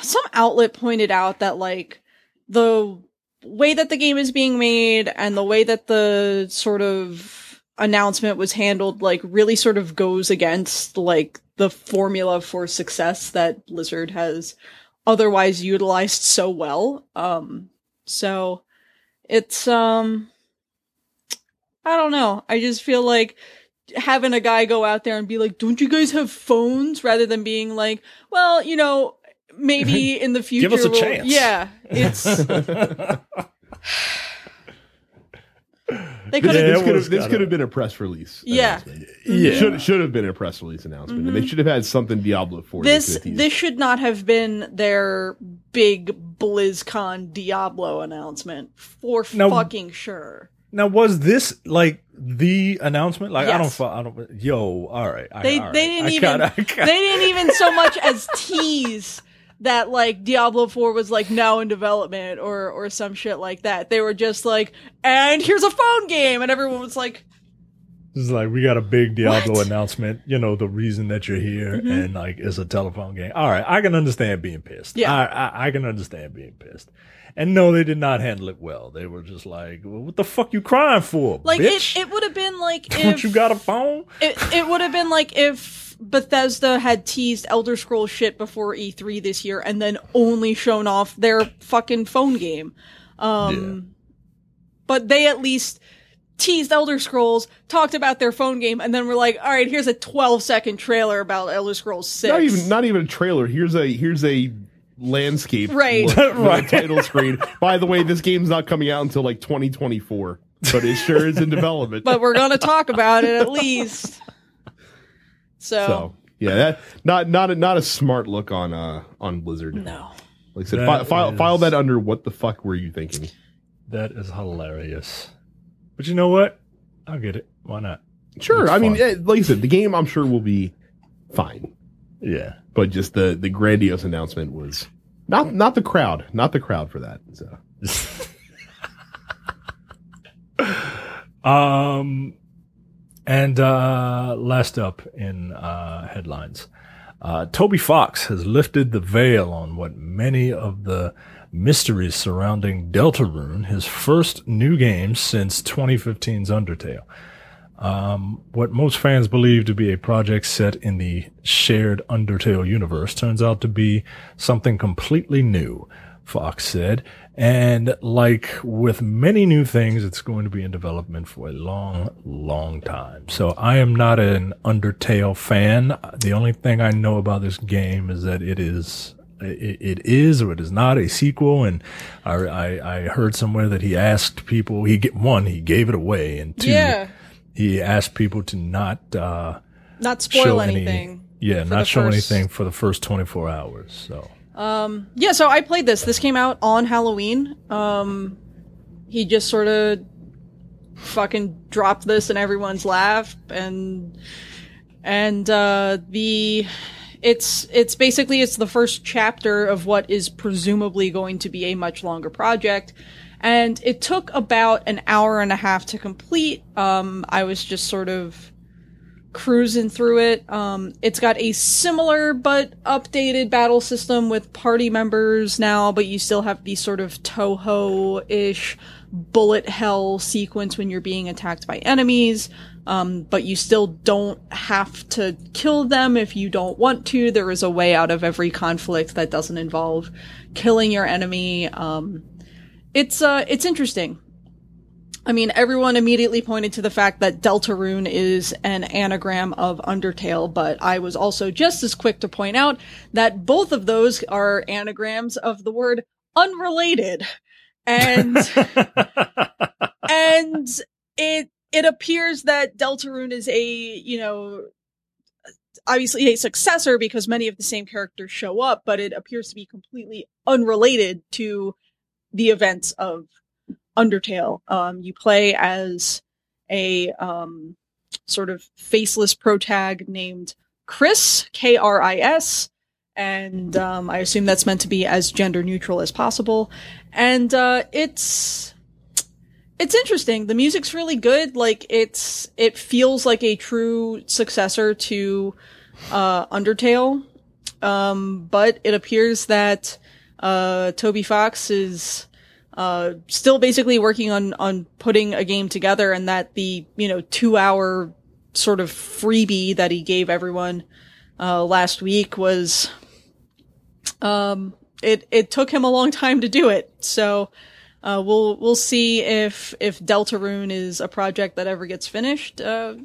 some outlet pointed out that like, the way that the game is being made and the way that the sort of announcement was handled like really sort of goes against like the formula for success that Blizzard has otherwise utilized so well. Um so it's um I don't know. I just feel like having a guy go out there and be like, "Don't you guys have phones?" rather than being like, "Well, you know, maybe in the future Give us a we'll-" chance. Yeah, it's they could Yeah, this could have this could have been a press release. Yeah. announcement. yeah, Should should have been a press release announcement, and they mm-hmm. should have had something Diablo for this this should not have been their big BlizzCon Diablo announcement for No. fucking sure. Now, was this like the announcement? Like, I don't, Yes. I don't. Yo, all right. I- They all they didn't I even gotta- I gotta- they didn't even so much as tease that like Diablo 4 was like now in development or or some shit like that. They were just like, and here's a phone game, and everyone was like, This is like we got a big Diablo What? announcement. You know the reason that you're here, Mhm. and like it's a telephone game. All right, I can understand being pissed. Yeah. I, I I can understand being pissed. And no, they did not handle it well. They were just like, well, "What the fuck you crying for, like bitch? it it would have been like Don't if you got a phone?" it, it would have been like if Bethesda had teased Elder Scrolls shit before E3 this year and then only shown off their fucking phone game. Um, But they at least teased Elder Scrolls, talked about their phone game, and then we're like, all right, here's a 12 second trailer about Elder Scrolls 6. not even not even a trailer. Here's a here's a landscape Right. Right. title screen. By the way, this game's not coming out until like 2024, but it sure is in development. but we're going to talk about it at least. So, so yeah, that not not a, not a smart look on uh on Blizzard. no. Like I said, That fi- file is- file that under what the fuck were you thinking? That is hilarious. But you know what? I'll get it. Why not? Sure, It's I mean, fun. eh, like I said, the game I'm sure will be fine, Yeah. but just the the grandiose announcement was not not the crowd, not the crowd for that. So Um, and uh, last up in uh, headlines, uh, Toby Fox has lifted the veil on what many of the mysteries surrounding Deltarune, his first new game since 2015's Undertale. Um, what most fans believe to be a project set in the shared Undertale universe turns out to be something completely new, Fox said. And like with many new things, it's going to be in development for a long, long time. So I am not an Undertale fan. The only thing I know about this game is that it is it, is or it is not a sequel. And I, I, I heard somewhere that he asked people, he get one, he gave it away, and two, Yeah. he asked people to not uh, Not spoil any, anything. yeah, not show first- anything for the first 24 hours. So Um, yeah, so I played this. This came out on Halloween. Um, he just sort of fucking dropped this in everyone's lap, and and uh, the it's it's basically it's the first chapter of what is presumably going to be a much longer project. And it took about an hour and a half to complete. Um, I was just sort of cruising through it. Um, it's got a similar but updated battle system with party members now, but you still have the sort of Touhou-ish bullet hell sequence when you're being attacked by enemies. Um, but you still don't have to kill them if you don't want to. There is a way out of every conflict that doesn't involve killing your enemy. Um, it's, uh, it's interesting. I mean, everyone immediately pointed to the fact that Deltarune is an anagram of Undertale, but I was also just as quick to point out that both of those are anagrams of the word unrelated. And, and it, it appears that Deltarune is a, you know, obviously a successor because many of the same characters show up, but it appears to be completely unrelated to the events of Undertale. Um, you play as a um, sort of faceless protag named Kris K R I S, and um, I assume that's meant to be as gender neutral as possible. And uh, it's it's interesting. The music's really good. Like it's it feels like a true successor to uh, Undertale, um, but it appears that uh, Toby Fox is uh, still basically working on on putting a game together, and that the you know two hour sort of freebie that he gave everyone uh, last week was um it it took him a long time to do it so uh, we'll we'll see if if Deltarune is a project that ever gets finished. Uh,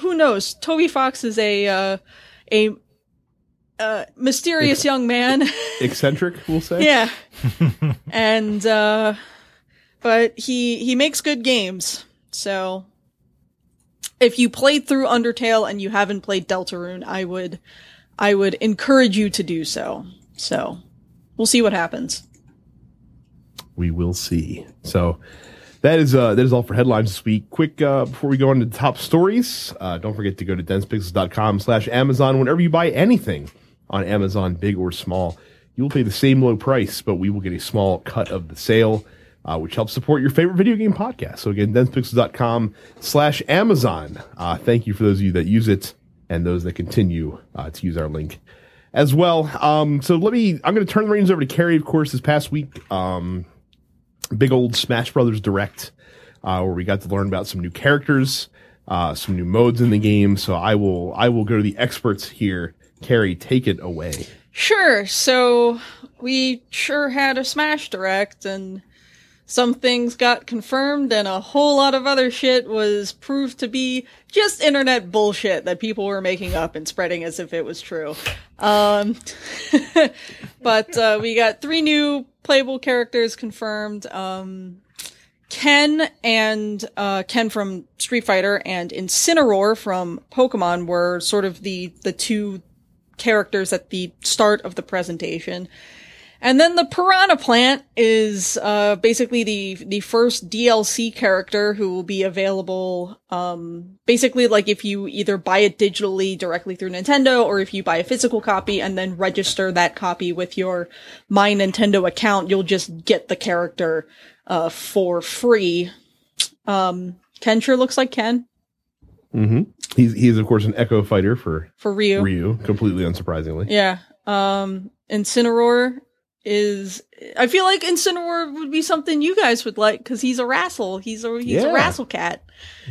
who knows? Toby Fox is a uh, a uh, mysterious young man. Eccentric, we'll say. yeah, and uh, but he he makes good games. So if you played through Undertale and you haven't played Deltarune, I would I would encourage you to do so. So we'll see what happens we will see. So that is uh, that is all for headlines this week. Quick uh, before we go into the top stories, uh, don't forget to go to densepixels.com slash Amazon whenever you buy anything on Amazon, big or small. You will pay the same low price, but we will get a small cut of the sale, uh, which helps support your favorite video game podcast. So again, densepixels.com slash Amazon. Uh, thank you for those of you that use it and those that continue uh, to use our link as well. Um, so let me, I'm going to turn the reins over to Carrie, of course, this past week. Um, big old Smash Brothers Direct, uh, where we got to learn about some new characters, uh, some new modes in the game. So I will I will go to the experts here. Carrie, take it away. Sure. So we sure had a Smash Direct, and some things got confirmed, and a whole lot of other shit was proved to be just internet bullshit that people were making up and spreading as if it was true. Um, but uh, we got three new playable characters confirmed. Um, Ken and uh, Ken from Street Fighter and Incineroar from Pokemon were sort of the the two characters at the start of the presentation. And then the Piranha Plant is uh, basically the the first DLC character who will be available. Um, basically, like if you either buy it digitally directly through Nintendo, or if you buy a physical copy and then register that copy with your My Nintendo account, you'll just get the character uh, for free. Um, Ken sure looks like Ken. Mm-hmm. He's he's of course an Echo fighter for for Ryu. Ryu, completely unsurprisingly. Yeah. Um, Incineroar is I feel like Incineroar would be something you guys would like because he's a wrassle. He's a he's Yeah. a wrassle cat.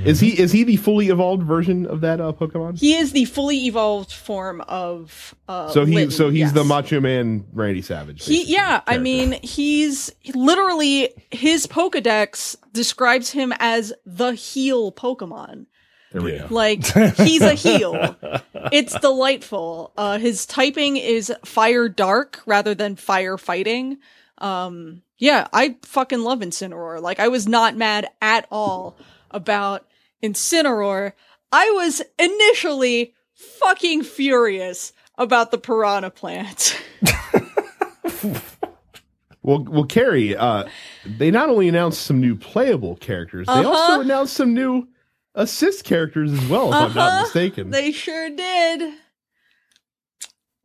Is he is he the fully evolved version of that uh, Pokemon? He is the fully evolved form of uh so he Litten, so he's yes. the Macho Man Randy Savage. He yeah, I mean he's literally his Pokedex describes him as the heel Pokemon. There we go. Like he's a heel. It's delightful. Uh his typing is fire dark rather than fire fighting. Um yeah, I fucking love Incineroar. Like I was not mad at all about Incineroar. I was initially fucking furious about the piranha plant. Well, well, Carrie, uh, they not only announced some new playable characters, they Uh-huh. also announced some new assist characters as well, if I'm not Uh-huh. mistaken. They sure did.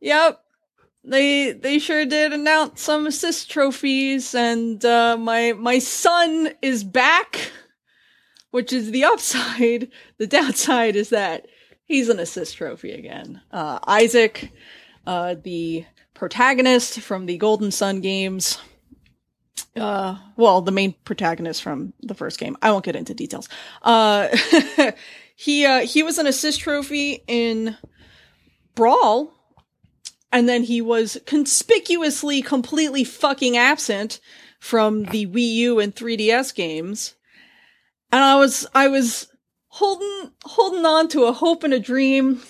Yep. They they sure did announce some assist trophies and uh my my son is back, which is the upside. The downside is that he's an assist trophy again. Uh Isaac, uh the protagonist from the Golden Sun games. Uh well, the main protagonist from the first game. I won't get into details. Uh he uh he was an assist trophy in Brawl and then he was conspicuously completely fucking absent from the Wii U and 3DS games. And I was I was holding holding on to a hope and a dream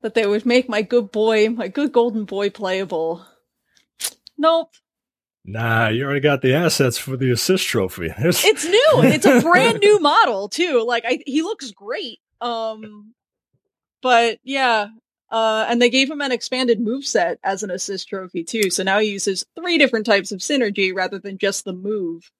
that they would make my good boy, my good golden boy playable. Nope. Nah, you already got the assets for the assist trophy. There's- It's new. It's a brand new model too. Like I, he looks great. Um, but yeah, Uh, and they gave him an expanded move set as an assist trophy too. So now he uses three different types of synergy rather than just the move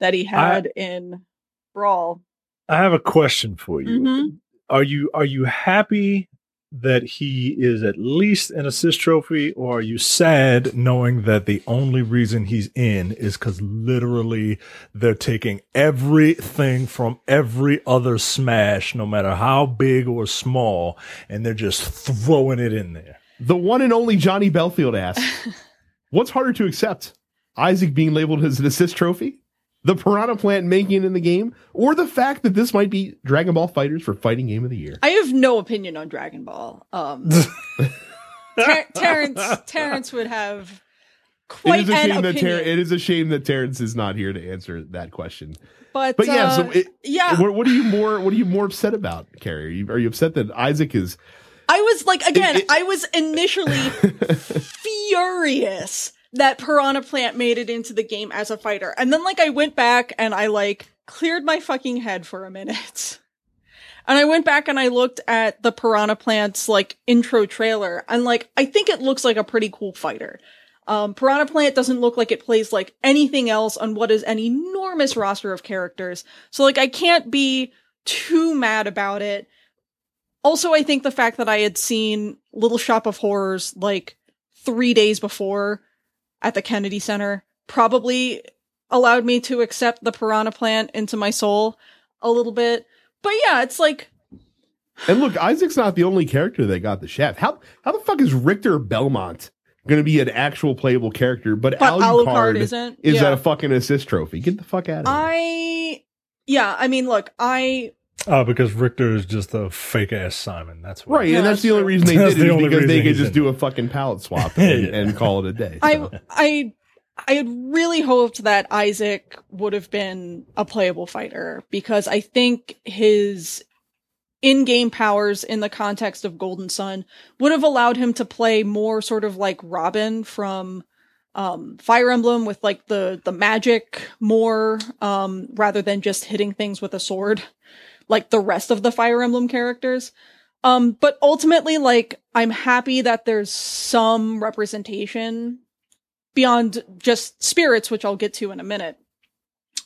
that he had in Brawl. I have a question for you. Mhm. Are you are you happy that he is at least an assist trophy, or are you sad knowing that the only reason he's in is because literally they're taking everything from every other smash, no matter how big or small, and they're just throwing it in there? The one and only Johnny Belfield asks, "What's harder to accept? Isaac being labeled as an assist trophy, the Piranha Plant making it in the game, or the fact that this might be Dragon Ball FighterZ for Fighting Game of the Year?" I have no opinion on Dragon Ball. Um, Ter- Terrence Terrence would have It quite is a an shame that opinion. Ter- it is a shame that Terrence is not here to answer that question. but But yeah, uh, so it, yeah, what, what are you more what are you more upset about, Carrie? Are you, are you upset that Isaac is I was like, again, It- it- I was initially furious that Piranha Plant made it into the game as a fighter. And then like I went back and I like cleared my fucking head for a minute. And I went back and I looked at the Piranha Plant's like intro trailer and like I think it looks like a pretty cool fighter. Um, Piranha Plant doesn't look like it plays like anything else on what is an enormous roster of characters. So like I can't be too mad about it. Also, I think the fact that I had seen Little Shop of Horrors like three days before at the Kennedy Center probably allowed me to accept the Piranha Plant into my soul a little bit. But yeah, it's like And look, Isaac's not the only character that got the shaft. How how the fuck is Richter Belmont going to be an actual playable character, but, but Alucard, Alucard isn't. is yeah. that a fucking assist trophy? Get the fuck out of here. I yeah, I mean, look, I Oh, because Richter is just a fake ass Simon. That's why. right, Yeah, and that's that's the only reason they did it the is because they could just in do a fucking palette swap and, Yeah. and call it a day. I. I I had really hoped that Isaac would have been a playable fighter because I think his in-game powers in the context of Golden Sun would have allowed him to play more sort of like Robin from um Fire Emblem with like the the magic more um rather than just hitting things with a sword like the rest of the Fire Emblem characters. Um but ultimately like I'm happy that there's some representation beyond just spirits, which I'll get to in a minute.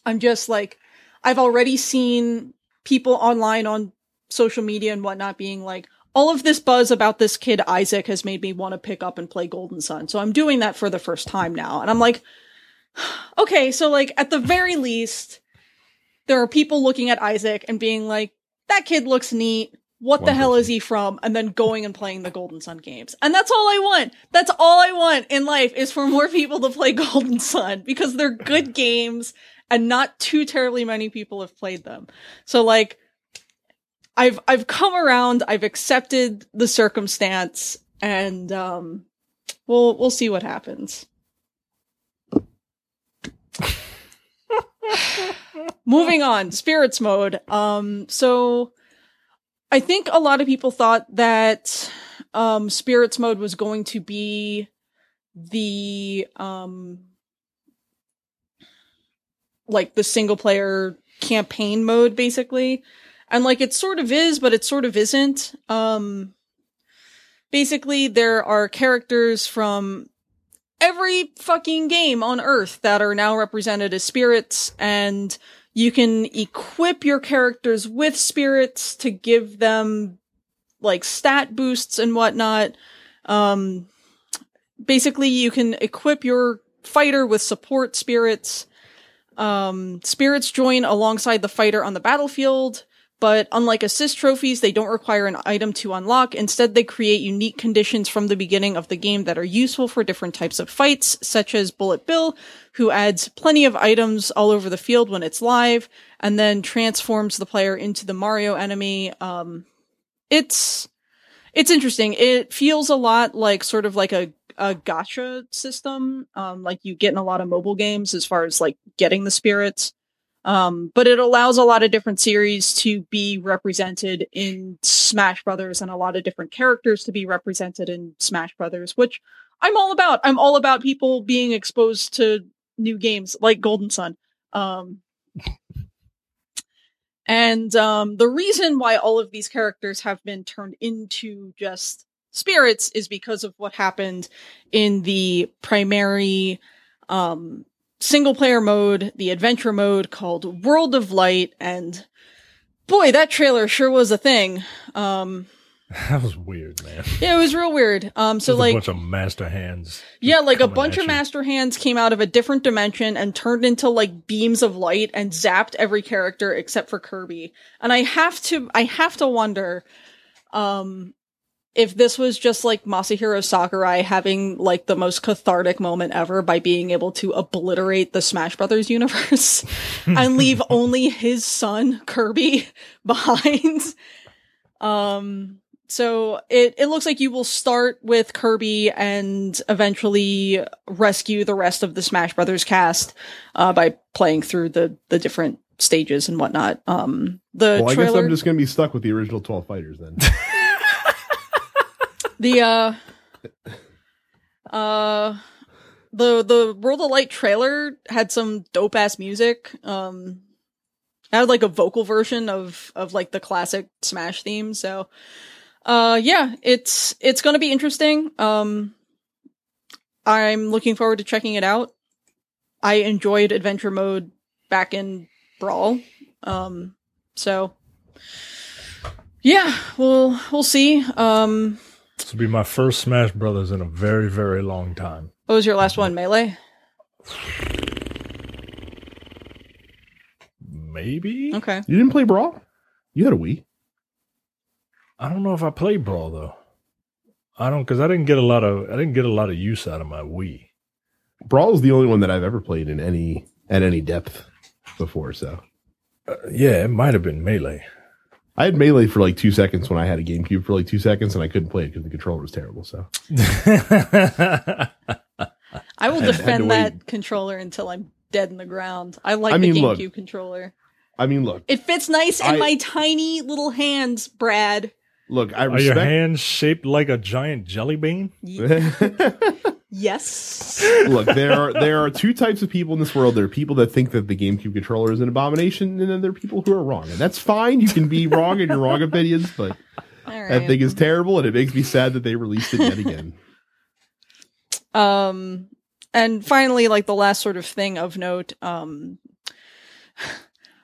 I'm just like, I've already seen people online on social media and whatnot being like, all of this buzz about this kid Isaac has made me want to pick up and play Golden Sun. So I'm doing that for the first time now. And I'm like, okay, so like at the very least, there are people looking at Isaac and being like, that kid looks neat. What the hell is he from? And then going and playing the Golden Sun games. And that's all I want. That's all I want in life is for more people to play Golden Sun because they're good games and not too terribly many people have played them. So like, I've, I've come around, I've accepted the circumstance and, um, we'll, we'll see what happens. Moving on, spirits mode. Um, so I think a lot of people thought that um, spirits mode was going to be the um, like the single player campaign mode, basically, and like it sort of is, but it sort of isn't. Um, basically, there are characters from every fucking game on Earth that are now represented as spirits, and you can equip your characters with spirits to give them like stat boosts and whatnot. Um, basically, you can equip your fighter with support spirits. Um, spirits join alongside the fighter on the battlefield, but unlike assist trophies, they don't require an item to unlock. Instead, they create unique conditions from the beginning of the game that are useful for different types of fights, such as Bullet Bill, who adds plenty of items all over the field when it's live, and then transforms the player into the Mario enemy. Um, it's it's interesting. It feels a lot like sort of like a a gotcha system, um, like you get in a lot of mobile games as far as like getting the spirits. Um, but it allows a lot of different series to be represented in Smash Brothers and a lot of different characters to be represented in Smash Brothers, which I'm all about. I'm all about people being exposed to new games like Golden Sun. Um, and um, the reason why all of these characters have been turned into just spirits is because of what happened in the primary um, single player mode, the adventure mode called World of Light, and boy, that trailer sure was a thing. Um, That was weird, man. yeah, it was real weird. Um, so like a bunch of master hands. yeah, like a bunch of master hands came out of a different dimension and turned into like beams of light and zapped every character except for Kirby. And I have to I have to wonder um if this was just like Masahiro Sakurai having like the most cathartic moment ever by being able to obliterate the Smash Brothers universe and leave only his son Kirby behind. Um so it, it looks like you will start with Kirby and eventually rescue the rest of the Smash Brothers cast uh, by playing through the the different stages and whatnot. Um, the Well, I trailer, guess I'm just going to be stuck with the original 12 fighters then. the uh, uh, the the World of Light trailer had some dope ass music. Um, had like a vocal version of of like the classic Smash theme. So, uh, yeah, it's it's gonna be interesting. Um, I'm looking forward to checking it out. I enjoyed adventure mode back in Brawl. Um, so yeah, we'll we'll see. Um, This will be my first Smash Brothers in a very, very long time. what was your last one? Melee. Maybe? Okay. you didn't play Brawl? You had a Wii. I don't know if I played Brawl though. I don't because I didn't get a lot of I didn't get a lot of use out of my Wii. Brawl is the only one that I've ever played in any at any depth before. So Uh, yeah, it might have been Melee. I had melee for like two seconds when I had a GameCube for like two seconds, and I couldn't play it because the controller was terrible. So I will Had- had to defend that wait. controller until I'm dead in the ground. I like I mean, the look. GameCube controller. I mean, look, It fits nice in my tiny little hands, Brad. look, I Are your hands shaped like a giant jelly bean? Yes. look, there are there are two types of people in this world. There are people that think that the GameCube controller is an abomination, and then there are people who are wrong, and that's fine. You can be wrong in your wrong opinions, but right. that thing is terrible, and it makes me sad that they released it yet again. Um, and finally, like the last sort of thing of note, um,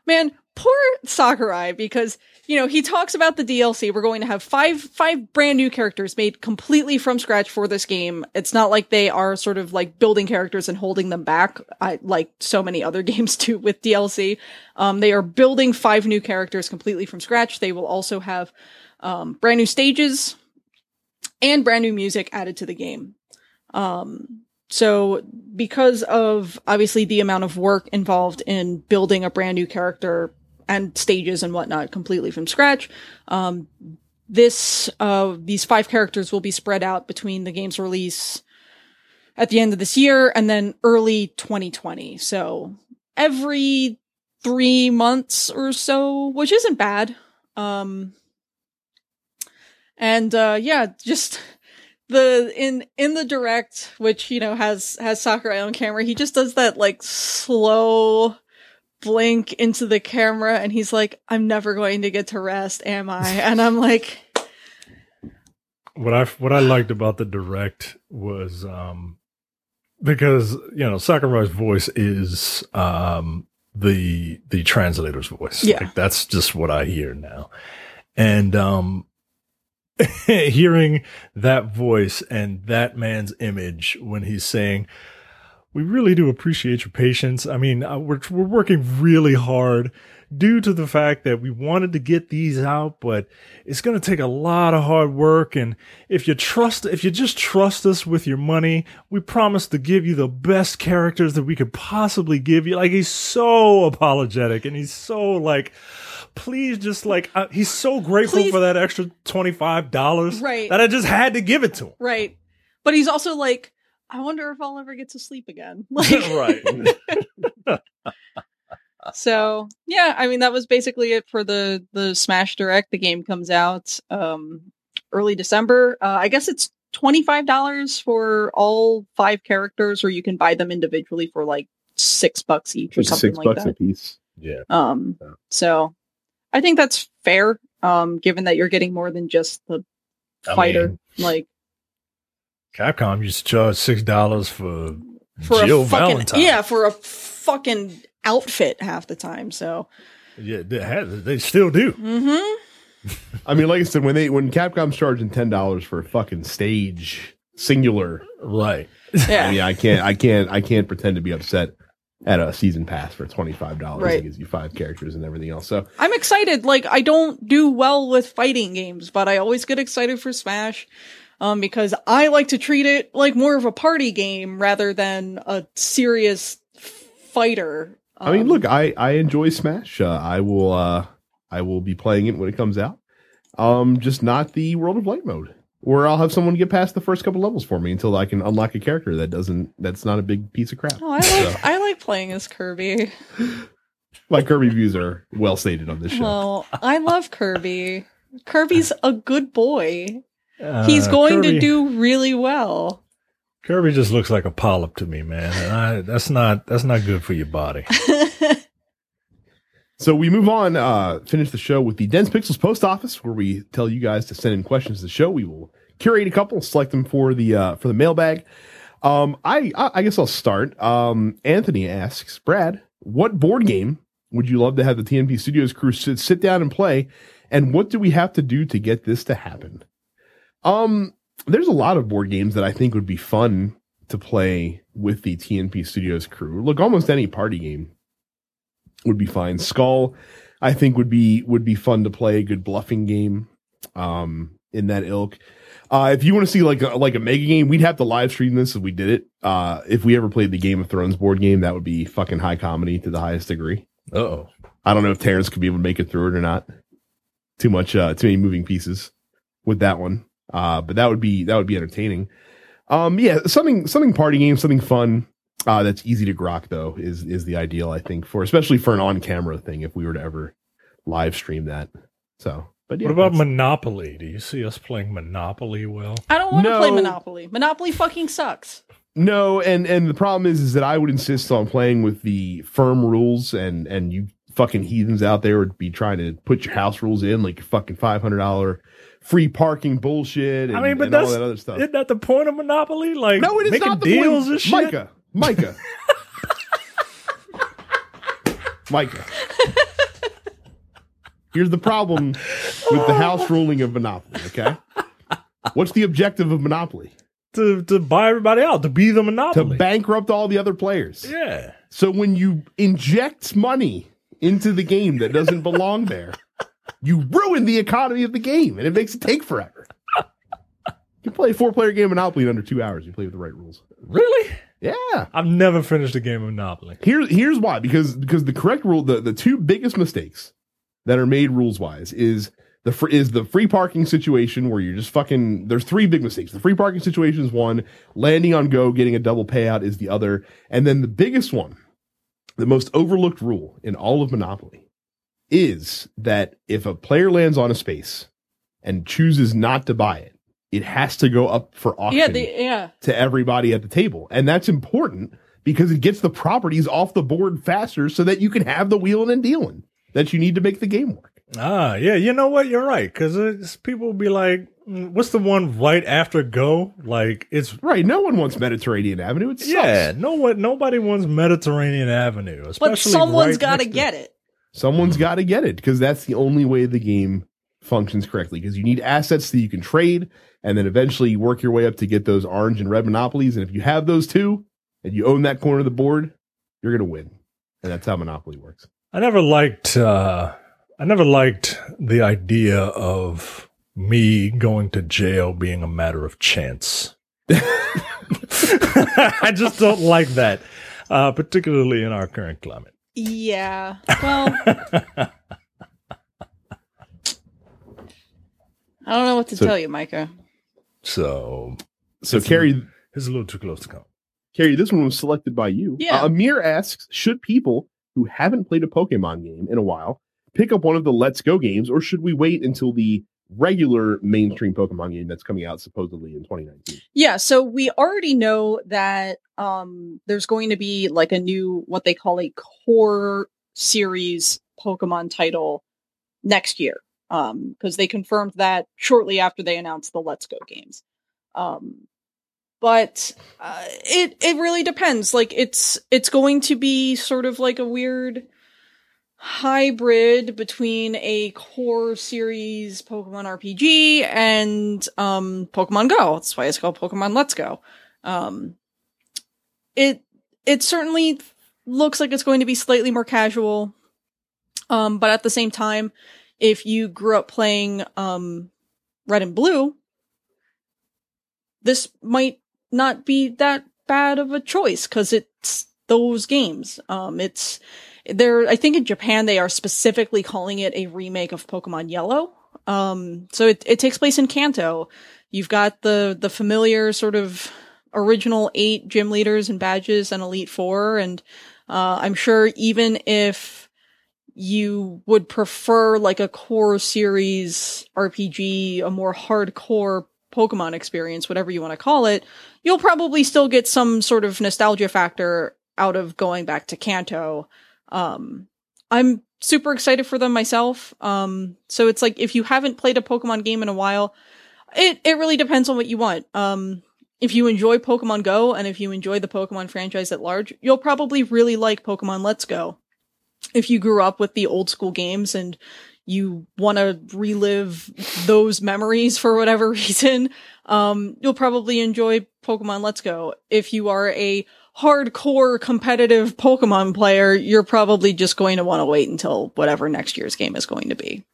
man, poor Sakurai because you know he talks about the DLC. We're going to have five five brand new characters made completely from scratch for this game. It's not like they are sort of like building characters and holding them back, I, like so many other games do with DLC. Um, they are building five new characters completely from scratch. They will also have um, brand new stages and brand new music added to the game. Um, so because of obviously the amount of work involved in building a brand new character and stages and whatnot completely from scratch, um, this, uh, these five characters will be spread out between the game's release at the end of this year and then early 2020. So every three months or so, which isn't bad. Um, and, uh, yeah, just, the in in the direct which you know has has sakurai on camera he just does that like slow blink into the camera and he's like i'm never going to get to rest am i and i'm like what I what I liked about the direct was um because you know Sakurai's voice is um the the translator's voice. Yeah. Like that's just what I hear now. And um hearing that voice and that man's image when he's saying we really do appreciate your patience. I mean, uh, we're we're working really hard due to the fact that we wanted to get these out, but it's going to take a lot of hard work. And if you trust, if you just trust us with your money, we promise to give you the best characters that we could possibly give you. Like he's so apologetic and he's so like, please just like, uh, he's so grateful Please- for that extra $25 Right. that I just had to give it to him. right but he's also like i wonder if i'll ever get to sleep again like right. so yeah i mean that was basically it for the the smash direct the game comes out um early december uh, i guess it's $25 for all five characters or you can buy them individually for like six bucks each or something six like bucks that a piece. Yeah. um Yeah. so i think that's fair um given that you're getting more than just the I fighter. mean- like Capcom used to charge six dollars for for Jill a fucking Valentine. yeah, for a fucking outfit half the time. So yeah, they, had, they still do. hmm I mean, like I said, when they when Capcom's charging ten dollars for a fucking stage singular, Right. yeah. I mean, I can't, I can't, I can't pretend to be upset at a season pass for twenty five dollars. Right. It gives you five characters and everything else. So I'm excited. Like I don't do well with fighting games, but I always get excited for Smash. Um, because I like to treat it like more of a party game rather than a serious fighter. I mean, Um, look, I I enjoy Smash. Uh, I will uh I will be playing it when it comes out. Um, just not the World of Light mode, where I'll have someone get past the first couple levels for me until I can unlock a character that doesn't that's not a big piece of crap. Oh, I So, like I like playing as Kirby. my Kirby views are well stated on this show. Well, I love Kirby. Kirby's a good boy. He's Uh, going Kirby- to do really well. Kirby just looks like a polyp to me, man. And I, that's not that's not good for your body. So we move on, uh, finish the show with the Dense Pixels post office, where we tell you guys to send in questions to the show. We will curate a couple, select them for the uh, for the mailbag. Um, I I I guess I'll start. Um, Anthony asks, Brad, what board game would you love to have the TNP Studios crew sit sit down and play, and what do we have to do to get this to happen? Um, there's a lot of board games that I think would be fun to play with the TNP Studios crew. Look, almost any party game would be fine. Skull, I think would be would be fun to play. A good bluffing game, um, in that ilk. Uh, if you want to see like a, like a mega game, we'd have to live stream this if we did it. Uh, if we ever played the Game of Thrones board game, that would be fucking high comedy to the highest degree. Uh oh. I don't know if Terrence could be able to make it through it or not. Too much, uh, too many moving pieces with that one. Uh, but that would be that would be entertaining. Um, yeah, something something party game, something fun. Uh, that's easy to grok though is is the ideal I think for especially for an on camera thing if we were to ever live stream that. So, but yeah, What about Monopoly? Do you see us playing Monopoly well? I don't want to play Monopoly. Monopoly fucking sucks. No, and and the problem is is that I would insist on playing with the firm rules, and and you fucking heathens out there would be trying to put your house rules in like your fucking five hundred dollar free parking bullshit. And, I mean, but and all that's that other stuff. isn't that the point of Monopoly? Like no, it is making not the deals point. and shit. Micah, Micah, Micah. Here's the problem with the house ruling of Monopoly. Okay, what's the objective of Monopoly? To to buy everybody out, to be the monopoly. To bankrupt all the other players. yeah. So when you inject money into the game that doesn't belong there, you ruin the economy of the game and it makes it take forever. You play a four player game of Monopoly in under two hours. You play with the right rules. Really? Yeah. I've never finished a game of Monopoly. Here's here's why. Because because the correct rule, the, the two biggest mistakes that are made rules wise is the fr- is the free parking situation where you're just fucking there's three big mistakes. The free parking situation is one, landing on go, getting a double payout is the other, and then the biggest one, the most overlooked rule in all of Monopoly is that if a player lands on a space and chooses not to buy it, it has to go up for auction Yeah, they, yeah. to everybody at the table. And that's important because it gets the properties off the board faster so that you can have the wheeling and dealing that you need to make the game work. Ah, yeah. You know what? You're right. Because people will be like, mm, "What's the one right after Go?" Like it's Right. No one wants Mediterranean Avenue. It sucks. yeah. No one. Nobody wants Mediterranean Avenue. Especially But Especially someone's right got to get it. Someone's got to get it because that's the only way the game functions correctly because you need assets that you can trade and then eventually work your way up to get those orange and red monopolies. And if you have those two and you own that corner of the board, you're going to win. And that's how Monopoly works. I never liked. uh I never liked the idea of me going to jail being a matter of chance. I just don't like that, uh, particularly in our current climate. Yeah. Well, I don't know what to So- tell you, Micah. So So, It's- Carrie, it's a little too close to come. Carrie, this one was selected by you. Yeah. Uh, Amir asks, should people who haven't played a Pokemon game in a while pick up one of the Let's Go games, or should we wait until the regular mainstream Pokemon game that's coming out supposedly in 2019? Yeah, so we already know that um there's going to be like a new what they call a core series Pokemon title next year. um because they confirmed that shortly after they announced the Let's Go games. Um but uh, it it really depends. Like it's it's going to be sort of like a weird hybrid between a core series Pokemon RPG and um Pokemon Go. That's why it's called Pokemon Let's Go. Um it it certainly looks like it's going to be slightly more casual. Um but at the same time, if you grew up playing um Red and Blue, this might not be that bad of a choice because it's those games. Um, it's there. I think in Japan they are specifically calling it a remake of Pokemon Yellow. Um, so it it takes place in Kanto. You've got the the familiar sort of original eight gym leaders and badges and Elite Four, and uh, I'm sure even if you would prefer like a core series RPG, a more hardcore Pokemon experience, whatever you want to call it, you'll probably still get some sort of nostalgia factor out of going back to Kanto. Um, I'm super excited for them myself. Um, so it's like if you haven't played a Pokemon game in a while, it it really depends on what you want. Um, if you enjoy Pokemon Go and if you enjoy the Pokemon franchise at large, you'll probably really like Pokemon Let's Go. If you grew up with the old school games and you want to relive those memories for whatever reason, um, you'll probably enjoy Pokemon Let's Go. If you are a hardcore competitive Pokemon player, you're probably just going to want to wait until whatever next year's game is going to be.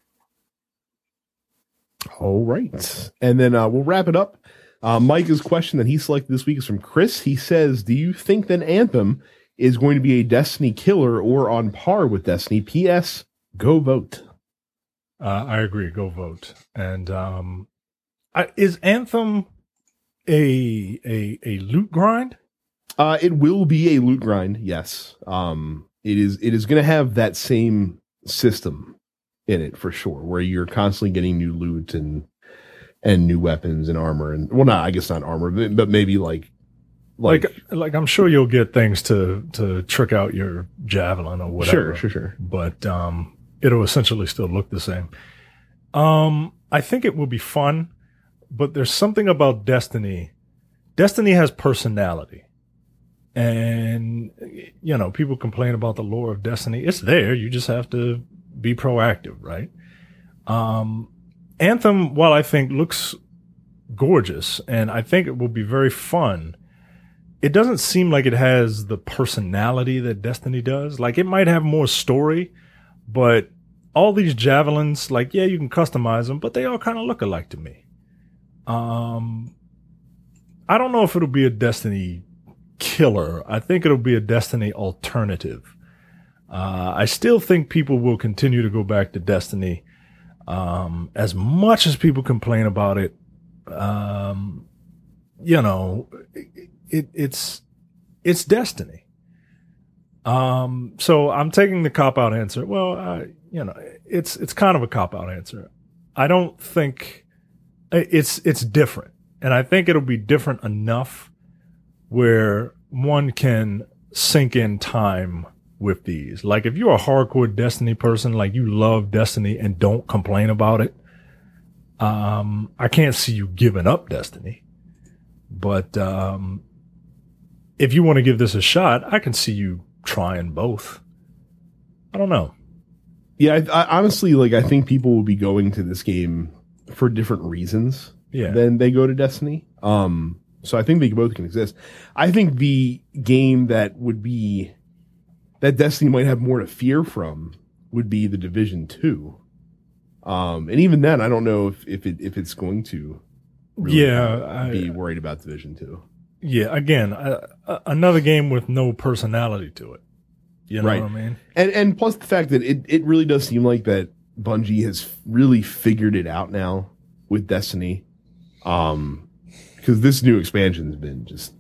All right. And then uh, we'll wrap it up. Uh, Mike's question that he selected this week is from Chris. He says, Do you think that Anthem is going to be a Destiny killer or on par with Destiny? P.S. Go vote. Uh, I agree. Go vote. And um, I, is Anthem a a a loot grind? Uh, it will be a loot grind. Yes. Um, it is. It is going to have that same system in it for sure, where you're constantly getting new loot and and new weapons and armor and well, not I guess not armor, but, but maybe like like, like like I'm sure you'll get things to to trick out your javelin or whatever. Sure, sure, sure. But um, it'll essentially still look the same. Um, I think it will be fun, but there's something about Destiny. Destiny has personality. And, you know, people complain about the lore of Destiny. It's there. You just have to be proactive, right? Um, Anthem, while I think looks gorgeous and I think it will be very fun, it doesn't seem like it has the personality that Destiny does. Like it might have more story, but all these javelins, like, yeah, you can customize them, but they all kind of look alike to me. Um, I don't know if it'll be a Destiny killer. I think it'll be a Destiny alternative. Uh, I still think people will continue to go back to Destiny. Um, as much as people complain about it, um, you know, it, it's, it's Destiny. Um, so I'm taking the cop out answer. Well, I, you know, it's it's kind of a cop out answer. I don't think it's it's different, and I think it'll be different enough where one can sink in time with these. Like if you're a hardcore Destiny person, like you love Destiny and don't complain about it, um, I can't see you giving up Destiny. But um, if you want to give this a shot, I can see you trying both. I don't know. Yeah, I, I, honestly, like I think people will be going to this game for different reasons. Yeah. Than they go to Destiny. Um. So I think they both can exist. I think the game that would be that Destiny might have more to fear from would be the Division Two. Um, and even then, I don't know if if it if it's going to. Really yeah, be I, worried about Division Two. Yeah, again, uh, another game with no personality to it. You know right. what I mean? And and plus the fact that it, it really does seem like that Bungie has really figured it out now with Destiny. Um because this new expansion has been just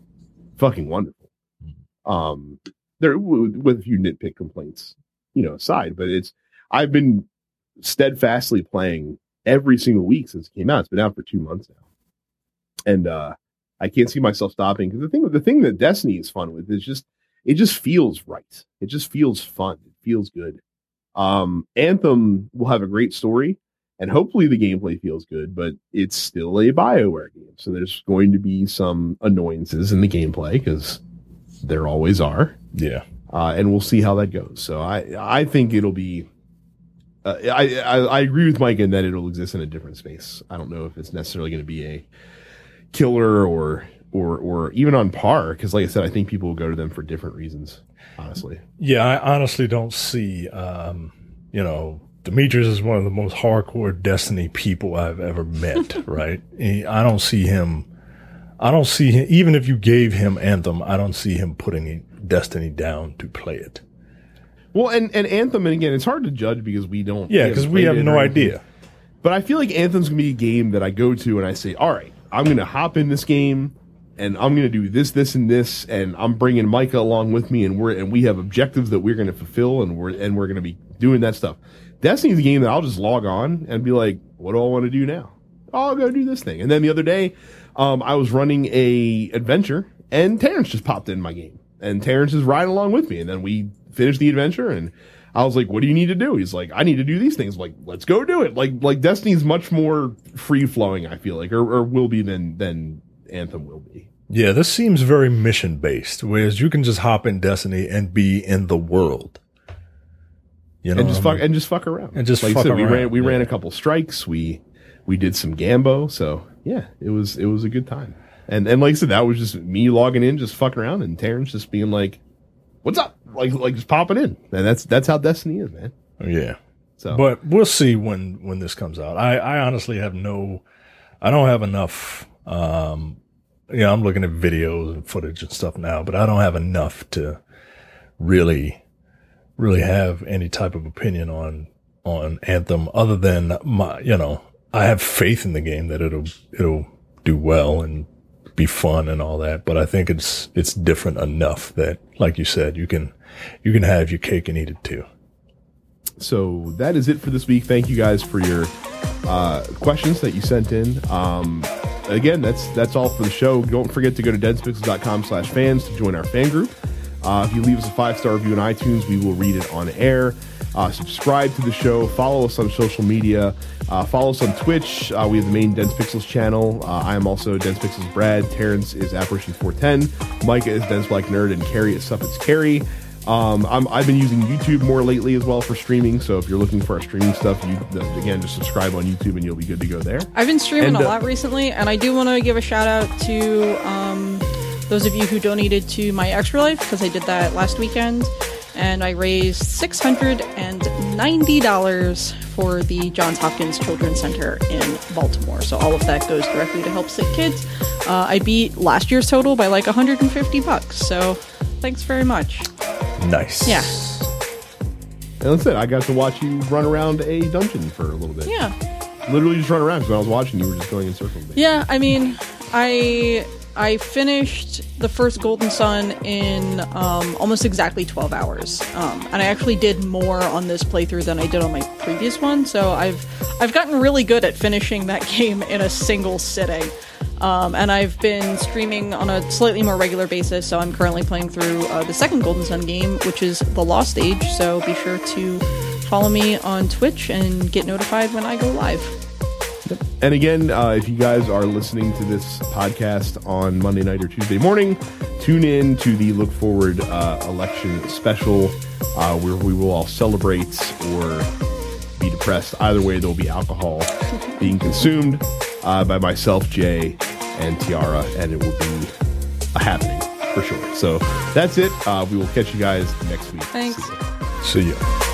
fucking wonderful. Um there with a few nitpick complaints, you know, aside, but it's I've been steadfastly playing every single week since it came out. It's been out for two months now. And uh I can't see myself stopping because the thing the thing that Destiny is fun with is just it just feels right. It just feels fun. It feels good. Um, Anthem will have a great story, and hopefully the gameplay feels good, but it's still a BioWare game. So there's going to be some annoyances in the gameplay because there always are. Yeah. Uh, and we'll see how that goes. So I, I think it'll be, uh, I, I, I agree with Mike in that it'll exist in a different space. I don't know if it's necessarily going to be a killer or, or, or even on par. Cause like I said, I think people will go to them for different reasons, honestly. Yeah, I honestly don't see, um, you know, Demetrius is one of the most hardcore Destiny people I've ever met, right? I don't see him, I don't see him, even if you gave him Anthem, I don't see him putting Destiny down to play it. Well, and, and Anthem, and again, it's hard to judge because we don't. Yeah, because we have no idea. But I feel like Anthem's gonna be a game that I go to and I say, all right, I'm gonna hop in this game and I'm gonna do this, this, and this, and I'm bringing Micah along with me, and we're and we have objectives that we're gonna fulfill, and we're and we're gonna be doing that stuff. Destiny's a game that I'll just log on and be like, what do I want to do now? Oh, I'll go do this thing. And then the other day, um, I was running a adventure, and Terrence just popped in my game, and Terrence is riding along with me, and then we finished the adventure and. I was like, "What do you need to do?" He's like, "I need to do these things." I'm like, let's go do it. Like, like Destiny's much more free flowing. I feel like, or, or will be than than Anthem will be. Yeah, this seems very mission based, whereas you can just hop in Destiny and be in the world. You know, and just I fuck mean? and just fuck around. And just like I said, we ran we ran a couple strikes. We we did some Gambit. So yeah, it was it was a good time. And and like I said, that was just me logging in, just fucking around, and Terrence just being like, "What's up?" Like like just popping in. And that's that's how Destiny is, man. yeah. So But we'll see when when this comes out. I I honestly have no, I don't have enough. Um, yeah, I'm looking at videos and footage and stuff now, but I don't have enough to really, really have any type of opinion on on Anthem other than my, you know, I have faith in the game that it'll it'll do well and be fun and all that. But I think it's it's different enough that, like you said, you can you can have your cake and eat it too. so that is it for this week. Thank you guys for your uh, questions that you sent in. Um, again, that's that's all for the show. Don't forget to go to densepixels.com slash fans to join our fan group. Uh, if you leave us a five star review on iTunes, we will read it on air. Uh, subscribe to the show. Follow us on social media. Uh, follow us on Twitch. Uh, we have the main Dense Pixels channel. Uh, I am also Dense Pixels Brad. Terrence is Apparition 410. Micah is Dense Black Nerd. And Carrie is Suffix Carrie. Um, I'm, I've been using YouTube more lately as well for streaming. So if you're looking for our streaming stuff, you again just subscribe on YouTube and you'll be good to go there. I've been streaming And, a uh, lot recently, and I do want to give a shout out to um, those of you who donated to my Extra Life because I did that last weekend, and I raised six hundred and ninety dollars for the Johns Hopkins Children's Center in Baltimore. So all of that goes directly to help sick kids. Uh, I beat last year's total by like 150 bucks. So thanks very much. Nice. Yeah. And that's it. I got to watch you run around a dungeon for a little bit. Yeah. Literally just run around because when I was watching, you were just going in circles. Yeah, I mean, I I finished the first Golden Sun in um, almost exactly 12 hours, um, and I actually did more on this playthrough than I did on my previous one. So I've I've gotten really good at finishing that game in a single sitting. Um, and I've been streaming on a slightly more regular basis, so I'm currently playing through uh, the second Golden Sun game, which is The Lost Age. So be sure to follow me on Twitch and get notified when I go live. And again, uh, if you guys are listening to this podcast on Monday night or Tuesday morning, tune in to the Look Forward uh, election special uh, where we will all celebrate or be depressed. Either way, there will be alcohol being consumed uh, by myself, Jay, and Tiara, and it will be a happening for sure. So that's it. Uh, we will catch you guys next week. Thanks. See ya. See ya.